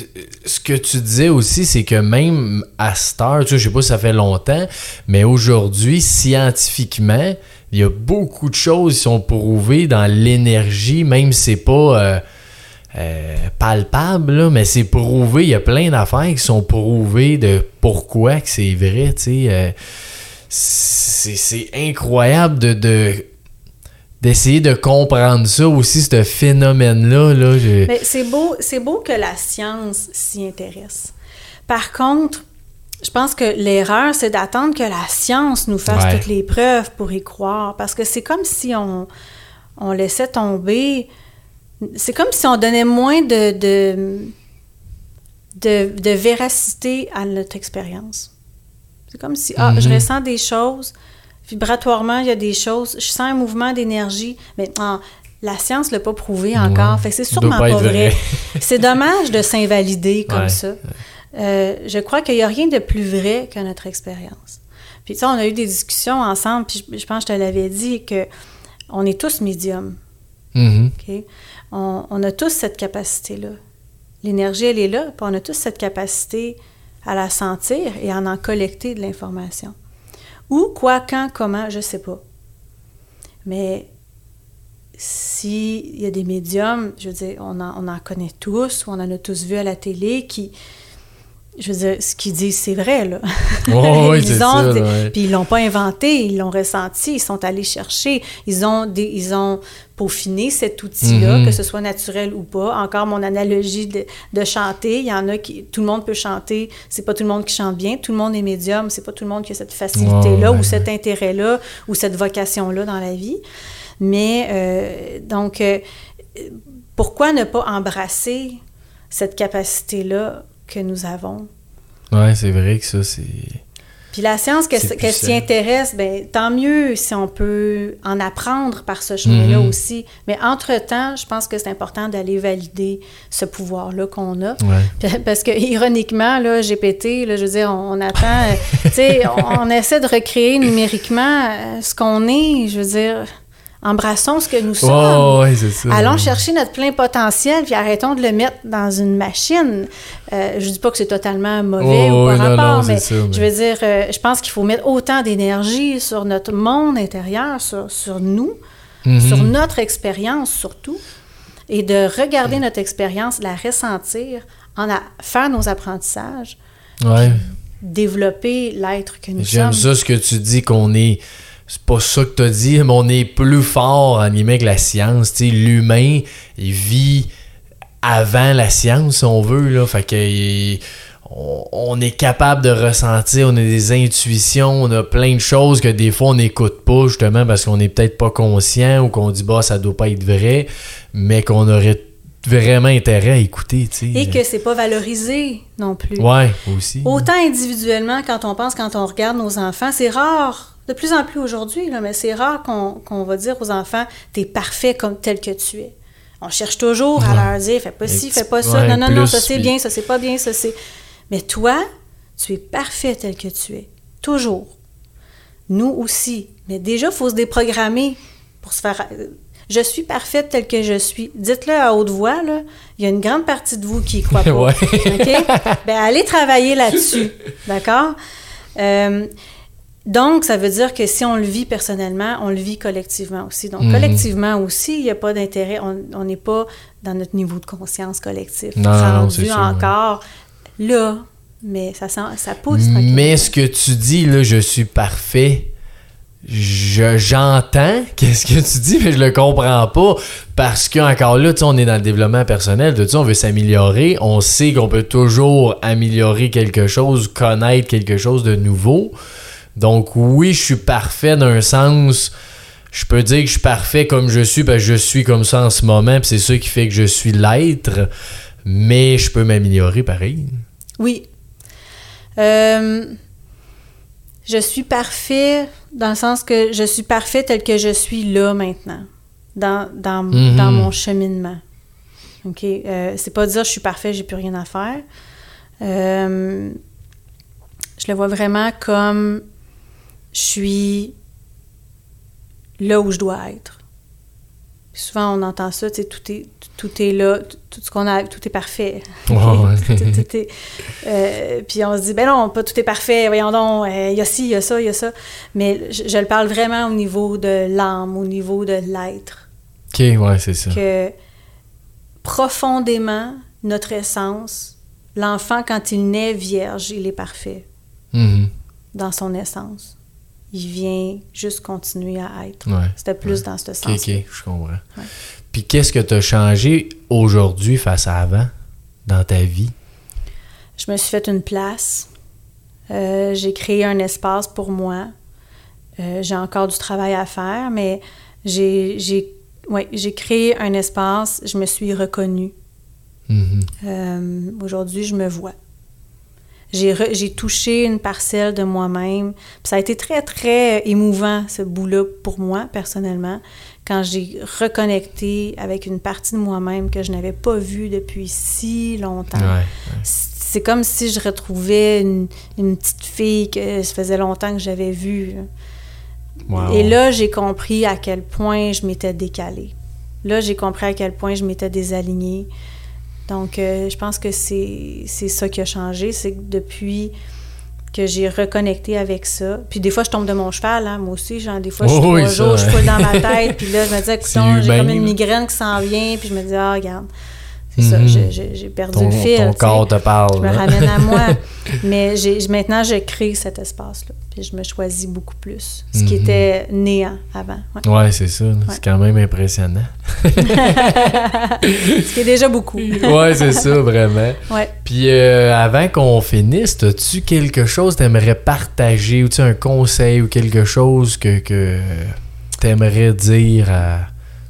ce que tu disais aussi, c'est que même à cette heure, tu sais, je sais pas si ça fait longtemps, mais aujourd'hui, scientifiquement, il y a beaucoup de choses qui sont prouvées dans l'énergie, même si c'est pas euh, euh, palpable, là, mais c'est prouvé. Il y a plein d'affaires qui sont prouvées de pourquoi que c'est vrai, euh, c'est incroyable de- de d'essayer de comprendre ça aussi, ce phénomène-là. Là, je- c'est beau, c'est beau que la science s'y intéresse. Par contre, je pense que l'erreur, c'est d'attendre que la science nous fasse Ouais. toutes les preuves pour y croire. Parce que c'est comme si on, on laissait tomber. C'est comme si on donnait moins de, de, de, de véracité à notre expérience. C'est comme si, ah, je Mhm. ressens des choses, vibratoirement, il y a des choses, je sens un mouvement d'énergie, mais ah, la science ne l'a pas prouvé encore, Ouais. fait que c'est sûrement pas vrai. vrai. c'est dommage de s'invalider comme Ouais. ça. Euh, je crois qu'il n'y a rien de plus vrai que notre expérience. Puis ça, on a eu des discussions ensemble, puis je, je pense que je te l'avais dit, que on est tous médiums. Mhm. OK? On, a tous cette capacité-là. L'énergie, elle est là, puis on a tous cette capacité à la sentir et à en collecter de l'information. Où, quoi, quand, comment, je ne sais pas. Mais s'il y a des médiums, je veux dire, on en, on en connaît tous, ou on en a tous vu à la télé, qui, je veux dire, ce qu'ils disent, c'est vrai, là. Ouais, Ils ont ça, ouais. Puis ils l'ont pas inventé, ils l'ont ressenti, ils sont allés chercher, ils ont, des, ils ont peaufiné cet outil-là, Mhm. que ce soit naturel ou pas. Encore mon analogie de, de chanter, il y en a qui, tout le monde peut chanter, c'est pas tout le monde qui chante bien, tout le monde est médium, c'est pas tout le monde qui a cette facilité-là ouais. ou cet intérêt-là ou cette vocation-là dans la vie. Mais euh, donc, euh, pourquoi ne pas embrasser cette capacité-là que nous avons? Ouais, c'est vrai que ça, c'est. Puis la science, qu'elle puissant. s'y intéresse, ben, tant mieux si on peut en apprendre par ce chemin-là Mhm. aussi. Mais entre-temps, je pense que c'est important d'aller valider ce pouvoir-là qu'on a. Ouais. Parce que, ironiquement, là, GPT, là, je veux dire, on, on attend, euh, tu sais, on, on essaie de recréer numériquement euh, ce qu'on est. Je veux dire, embrassons ce que nous sommes. Ça. Allons chercher notre plein potentiel, puis arrêtons de le mettre dans une machine. Euh, je dis pas que c'est totalement mauvais Oh, ou par rapport, non, mais, ça, mais- je veux dire, euh, je pense qu'il faut mettre autant d'énergie sur notre monde intérieur, sur, sur nous, Mhm. sur notre expérience surtout, et de regarder notre expérience, la ressentir, en a, faire nos apprentissages, Ouais. développer l'être que nous J'aime sommes. ça ce que tu dis qu'on est. C'est pas ça que tu as dit, mais on est plus fort en guillemets que la science. L'humain, il vit avant la science, si on veut. Là. Fait que il- on, on est capable de ressentir, on a des intuitions, on a plein de choses que des fois on n'écoute pas, justement parce qu'on n'est peut-être pas conscient ou qu'on dit bah ça doit pas être vrai, mais qu'on aurait vraiment intérêt à écouter. Et que c'est pas valorisé non plus. Ouais, aussi. Autant individuellement, quand on pense, quand on regarde nos enfants, c'est rare, de plus en plus aujourd'hui, mais c'est rare qu'on va dire aux enfants, t'es parfait comme tel que tu es. On cherche toujours à leur dire, fais pas ci, fais pas ça, non, non, non, ça c'est bien, ça c'est pas bien, ça c'est... Mais toi, tu es parfait tel que tu es. Toujours. Nous aussi. Mais déjà, il faut se déprogrammer pour se faire... Je suis parfaite telle que je suis. Dites-le à haute voix, là. Il y a une grande partie de vous qui y croit pas. Ouais. OK? Ben, allez travailler là-dessus. D'accord? Euh, donc, ça veut dire que si on le vit personnellement, on le vit collectivement aussi. Donc, Mhm. collectivement aussi, il n'y a pas d'intérêt. On n'est pas dans notre niveau de conscience collectif. Non, non, c'est encore là. Mais ça, sent, ça pousse. Mais ce que tu dis, là, je suis parfait, je, j'entends qu'est-ce que tu dis, mais je le comprends pas. Parce que encore là, on est dans le développement personnel, tu sais, on veut s'améliorer, on sait qu'on peut toujours améliorer quelque chose, connaître quelque chose de nouveau. Donc oui, je suis parfait d'un sens. Je peux dire que je suis parfait comme je suis, parce que je suis comme ça en ce moment, puis c'est ça qui fait que je suis l'être. Mais je peux m'améliorer pareil. Oui. Euh, je suis parfait dans le sens que je suis parfait tel que je suis là maintenant, dans, dans, Mhm. dans mon cheminement. OK? Euh, c'est pas dire je suis parfait, j'ai plus rien à faire. Euh, je le vois vraiment comme je suis là où je dois être. Puis souvent, on entend ça, tu sais, tout est, tout est là, tout, ce qu'on a, tout est parfait. Ouais, ouais. Tout- tout est- euh, puis on se dit, ben non, pas tout est parfait, voyons donc, euh, il y a ci, il y a ça, il y a ça. Mais je, je le parle vraiment au niveau de l'âme, au niveau de l'être. Ok, ouais, c'est ça. Que profondément, notre essence, l'enfant, quand il naît vierge, il est parfait Mhm. dans son essence. Il vient juste continuer à être. Ouais. C'était plus Ouais. dans ce sens ok, je comprends. Puis qu'est-ce que tu as changé aujourd'hui face à avant dans ta vie? Je me suis fait une place. Euh, j'ai créé un espace pour moi. Euh, j'ai encore du travail à faire, mais j'ai, j'ai, ouais, j'ai créé un espace. Je me suis reconnue. Mhm. Euh, aujourd'hui, je me vois. J'ai, touché une parcelle de moi-même. Ça a été très, très émouvant, ce bout-là, pour moi, personnellement, quand j'ai reconnecté avec une partie de moi-même que je n'avais pas vue depuis si longtemps Ouais. c'est comme si je retrouvais une, une petite fille que ça faisait longtemps que j'avais vue. Wow. Et là, j'ai compris à quel point je m'étais décalée. Là, j'ai compris à quel point je m'étais désalignée. Donc, euh, je pense que c'est ça qui a changé. C'est que depuis que j'ai reconnecté avec ça. Puis des fois, je tombe de mon cheval, hein, moi aussi. Genre, des fois, je suis Oh trois oui, jours, je foule dans ma tête. Puis là, je me dis, écoute, j'ai comme une migraine qui s'en vient. Puis je me dis, ah, regarde, c'est ça, Mhm. j'ai- perdu ton, le fil. ton tu corps te parle. Je me là. ramène à moi. Mais j'ai, maintenant, je crée cet espace-là. Puis je me choisis beaucoup plus. Ce qui Mhm. était néant avant. ouais. Ouais, c'est ça. C'est quand même impressionnant. Ce qui est déjà beaucoup. ouais, c'est ça, vraiment. Ouais. Puis euh, avant qu'on finisse, as-tu quelque chose que t'aimerais partager ou tu un conseil ou quelque chose que, que t'aimerais dire à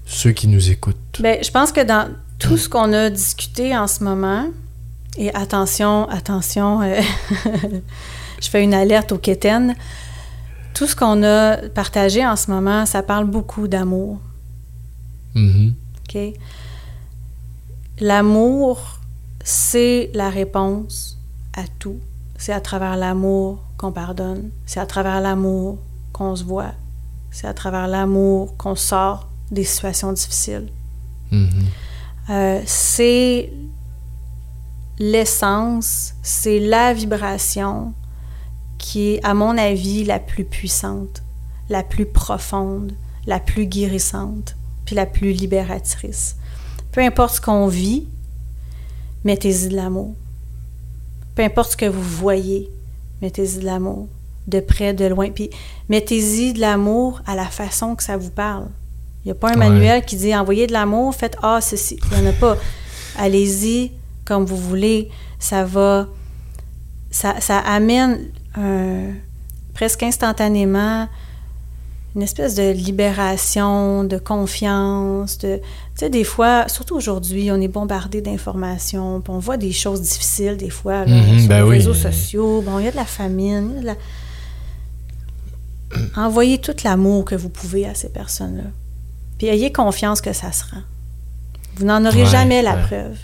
ceux qui nous écoutent? Ben, je pense que dans tout ce qu'on a discuté en ce moment, et attention, attention, euh, je fais une alerte au Kéten, tout ce qu'on a partagé en ce moment, ça parle beaucoup d'amour. Mhm. OK? L'amour, c'est la réponse à tout. C'est à travers l'amour qu'on pardonne. C'est à travers l'amour qu'on se voit. C'est à travers l'amour qu'on sort des situations difficiles. Mhm. Euh, c'est l'essence, c'est la vibration qui est, à mon avis, la plus puissante, la plus profonde, la plus guérissante, puis la plus libératrice. Peu importe ce qu'on vit, mettez-y de l'amour. Peu importe ce que vous voyez, mettez-y de l'amour, de près, de loin. Puis mettez-y de l'amour à la façon que ça vous parle. Il n'y a pas un Ouais. manuel qui dit envoyez de l'amour, faites Ah, ceci. Il n'y en a pas. Allez-y comme vous voulez. Ça va. Ça, ça amène presque instantanément une espèce de libération, de confiance, de... Tu sais, des fois, surtout aujourd'hui, on est bombardé d'informations, puis on voit des choses difficiles des fois là, Mhm, sur ben les oui. réseaux sociaux. Bon, il y a de la famine, il y a de la... Envoyez tout l'amour que vous pouvez à ces personnes-là. Puis ayez confiance que ça se rend. Vous n'en aurez Ouais, jamais la ouais. preuve.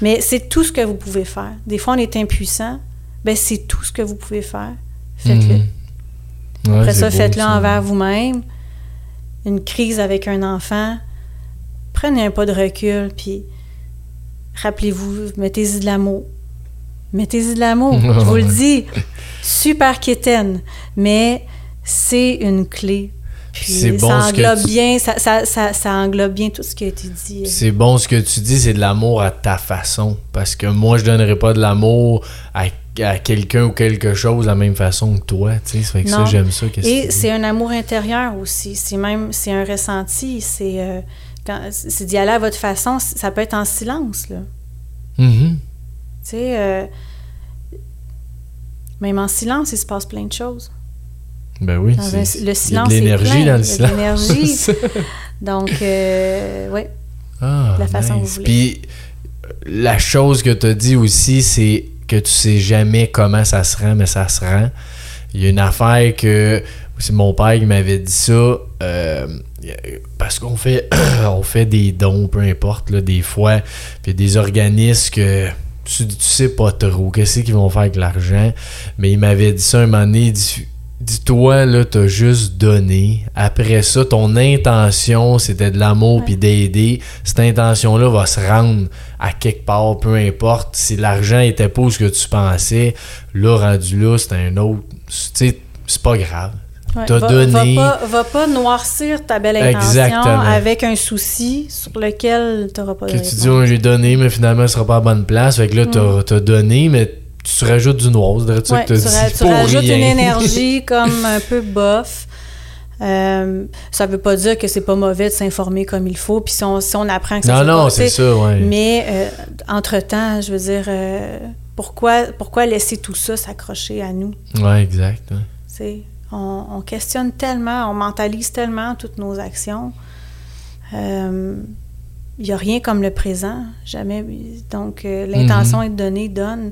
Mais c'est tout ce que vous pouvez faire. Des fois, on est impuissant. Ben, c'est tout ce que vous pouvez faire. Faites-le. Mhm. Ouais, Après ça, faites-le envers vous-même. Une crise avec un enfant, prenez un pas de recul, puis rappelez-vous, mettez-y de l'amour. Mettez-y de l'amour, je vous le dis. Super quétaine, mais c'est une clé. Puis bon ça ce que englobe tu- bien, ça, ça, ça, ça englobe bien tout ce qui a été dit. C'est bon ce que tu dis, c'est de l'amour à ta façon. Parce que moi, je donnerais pas de l'amour à, à quelqu'un ou quelque chose de la même façon que toi. Tu sais, ça fait que ça, j'aime ça. que Et tu dis. c'est un amour intérieur aussi. C'est même, c'est un ressenti. C'est, euh, c'est d'y aller à votre façon. Ça peut être en silence, là. Mhm. Tu sais, euh, même en silence, il se passe plein de choses. Ben oui. Dans c'est- un- il y a le de silence l'énergie dans le il y a de silence. l'énergie. Donc, euh, oui. Ah, la façon vous voulez. Puis la chose que tu as dit aussi, c'est que tu sais jamais comment ça se rend, mais ça se rend. Il y a une affaire que c'est mon père qui m'avait dit ça. euh, parce qu'on fait on fait des dons, peu importe, là, des fois. Puis des organismes que tu, tu sais pas trop qu'est-ce qu'ils vont faire avec l'argent. Mais il m'avait dit ça un moment donné. il dit, Dis-toi, là, t'as juste donné. Après ça, ton intention, c'était de l'amour puis d'aider. Cette intention-là va se rendre à quelque part, peu importe. Si l'argent était pas ce que tu pensais, là, rendu là, c'est un autre. Tu sais, c'est pas grave. Ouais. T'as va, donné. Va pas, va pas noircir ta belle intention Exactement. avec un souci sur lequel tu n'auras pas de Que tu dis, oh, j'ai donné, mais finalement, ce sera pas à bonne place. Fait que là, t'as t'as donné, mais tu rajoutes du noir. C'est vrai ça Ouais, que tu, ra- tu rajoutes rien. une énergie comme un peu bof. Euh, ça veut pas dire que c'est pas mauvais de s'informer comme il faut. Puis si on, si on apprend que ça Non, non, c'est ça, ouais. Mais euh, entre-temps, je veux dire, euh, pourquoi, pourquoi laisser tout ça s'accrocher à nous? Ouais, exact. ouais. On, on questionne tellement, on mentalise tellement toutes nos actions. Il n'y a rien comme le présent, jamais. Donc, euh, l'intention est de donner, donne.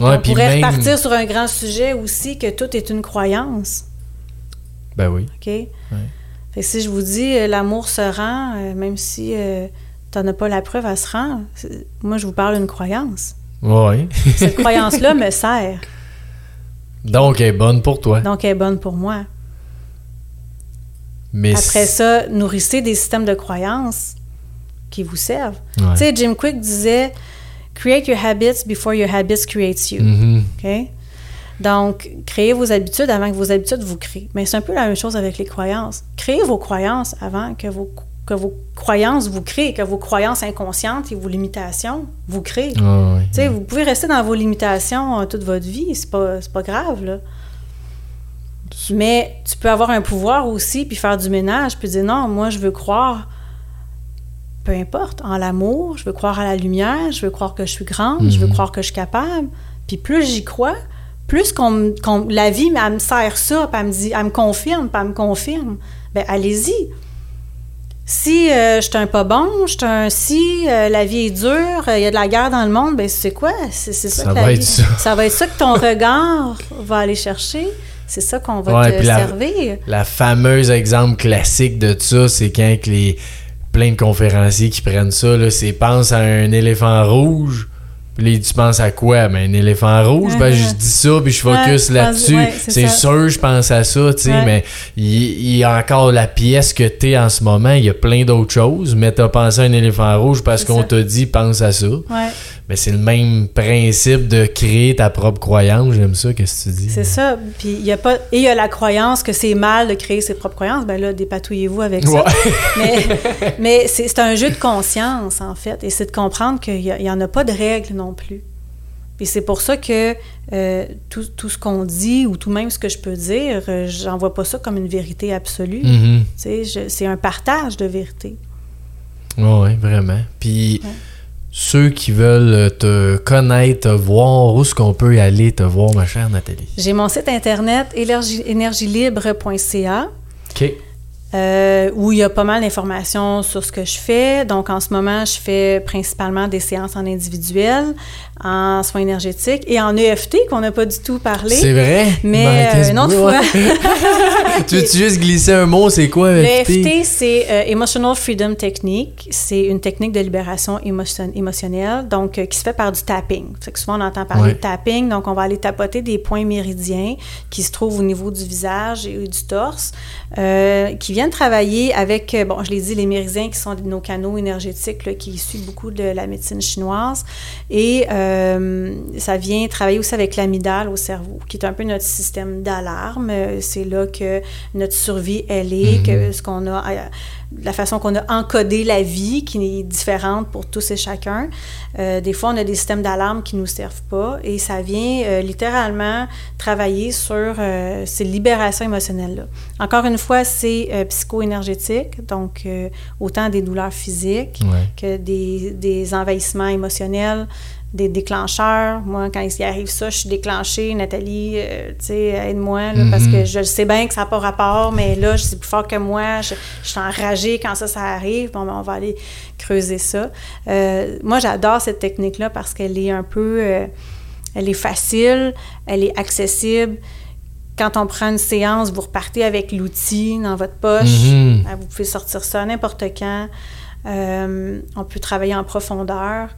Ouais, on pourrait même- repartir sur un grand sujet aussi, que tout est une croyance. Ben oui. OK? Fait que si je vous dis euh, l'amour se rend, euh, même si tu n'en as pas la preuve, elle se rend, moi, je vous parle d'une croyance. Ouais. Cette croyance-là me sert, Donc, elle est bonne pour toi. donc elle est bonne pour moi. Mais Après ça, nourrissez des systèmes de croyances qui vous servent. Ouais. Tu sais, Jim Quick disait Create your habits before your habits create you. OK? Donc, créez vos habitudes avant que vos habitudes vous créent. Mais c'est un peu la même chose avec les croyances. Créez vos croyances avant que vos, que vos croyances vous créent, que vos croyances inconscientes et vos limitations vous créent. Sais, vous pouvez rester dans vos limitations euh, toute votre vie, c'est pas, pas grave, là. Mais tu peux avoir un pouvoir aussi, puis faire du ménage, puis dire non, moi, je veux croire, peu importe, en l'amour, je veux croire à la lumière, je veux croire que je suis grande, je veux Mhm. croire que je suis capable. Puis plus j'y crois, plus qu'on, qu'on- la vie, elle me sert ça, puis elle me dit, elle me confirme, puis elle me confirme, ben allez-y. Si euh, je suis un pas bon, je suis un si, euh, la vie est dure, il y a de la guerre dans le monde, ben c'est quoi? C'est, c'est ça, Ça que va la être vie- ça. ça va être ça que ton regard va aller chercher. C'est ça qu'on va Ouais, te puis la- servir. La fameuse exemple classique de ça, c'est quand les plein de conférenciers qui prennent ça, c'est pense à un éléphant rouge. Puis là, tu penses à quoi? Ben, un éléphant rouge, ben, je dis ça, puis je focus Ouais, là-dessus. ouais, c'est sûr, je pense à ça, tu sais, Ouais. mais il, y a encore la pièce que t'es en ce moment, il y a plein d'autres choses, mais t'as pensé à un éléphant rouge parce qu'on t'a dit pense à ça. Mais c'est le même principe de créer ta propre croyance, j'aime ça, qu'est-ce que tu dis? c'est ça. Puis il y a pas et il y a la croyance que c'est mal de créer ses propres croyances. Ben là, dépatouillez-vous avec ça. Mais mais c'est, un jeu de conscience en fait, et c'est de comprendre qu'il y, a- il y en a pas de règles non plus. Et c'est pour ça que euh, tout, tout ce qu'on dit ou tout même ce que je peux dire, euh, j'en vois pas ça comme une vérité absolue. Sais, je- c'est un partage de vérité. Oui, vraiment. Puis Ouais. Ceux qui veulent te connaître, te voir, où est-ce qu'on peut y aller te voir, ma chère Nathalie? J'ai mon site internet énergie- énergielibre.ca. OK. Euh, où il y a pas mal d'informations sur ce que je fais. Donc, en ce moment, je fais principalement des séances en individuel, en soins énergétiques et en EFT, qu'on n'a pas du tout parlé. C'est vrai? Mais Ben, euh, une autre fois. tu veux-tu juste glisser un mot? C'est quoi, EFT? EFT, c'est euh, Emotional Freedom Technique. C'est une technique de libération émotion- émotionnelle, donc euh, qui se fait par du tapping. Fait que souvent, on entend parler Ouais. de tapping, donc on va aller tapoter des points méridiens qui se trouvent au niveau du visage et du torse, qui viennent travailler avec, euh, bon, je l'ai dit, les méridiens qui sont nos canaux énergétiques, là, qui suivent beaucoup de la médecine chinoise. Et euh, ça vient travailler aussi avec l'amygdale au cerveau, qui est un peu notre système d'alarme. Euh, C'est là que notre survie, elle est, Mhm. que ce qu'on a, la façon qu'on a encodé la vie, qui est différente pour tous et chacun. Euh, des fois, on a des systèmes d'alarme qui nous servent pas, et ça vient euh, littéralement travailler sur euh, ces libérations émotionnelles-là. Encore une fois, c'est psycho-énergétique, donc autant des douleurs physiques Ouais. que des, des envahissements émotionnels, des déclencheurs. Moi, quand il arrive ça, je suis déclenchée. Nathalie, euh, tu sais, aide-moi, parce Mhm. que je sais bien que ça n'a pas rapport, mais là, c'est plus fort que moi. Je, je suis enragée quand ça, ça arrive. Bon, ben, on va aller creuser ça. Euh, moi, j'adore cette technique-là parce qu'elle est un peu... euh, elle est facile, elle est accessible. Quand on prend une séance, vous repartez avec l'outil dans votre poche. Mhm. Vous pouvez sortir ça n'importe quand. On peut travailler en profondeur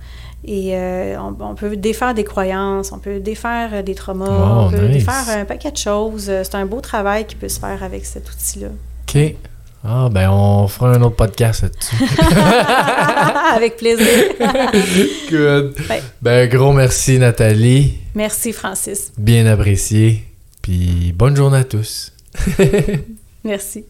et euh, on, on peut défaire des croyances, on peut défaire euh, des traumas, Oh, on peut nice. défaire un paquet de choses. Euh, C'est un beau travail qui peut se faire avec cet outil-là. OK. Ah, ben, on fera un autre podcast là-dessus. avec plaisir. Good. Ouais. Ben, gros merci, Nathalie. Merci, Francis. Bien apprécié. Puis, bonne journée à tous. Merci.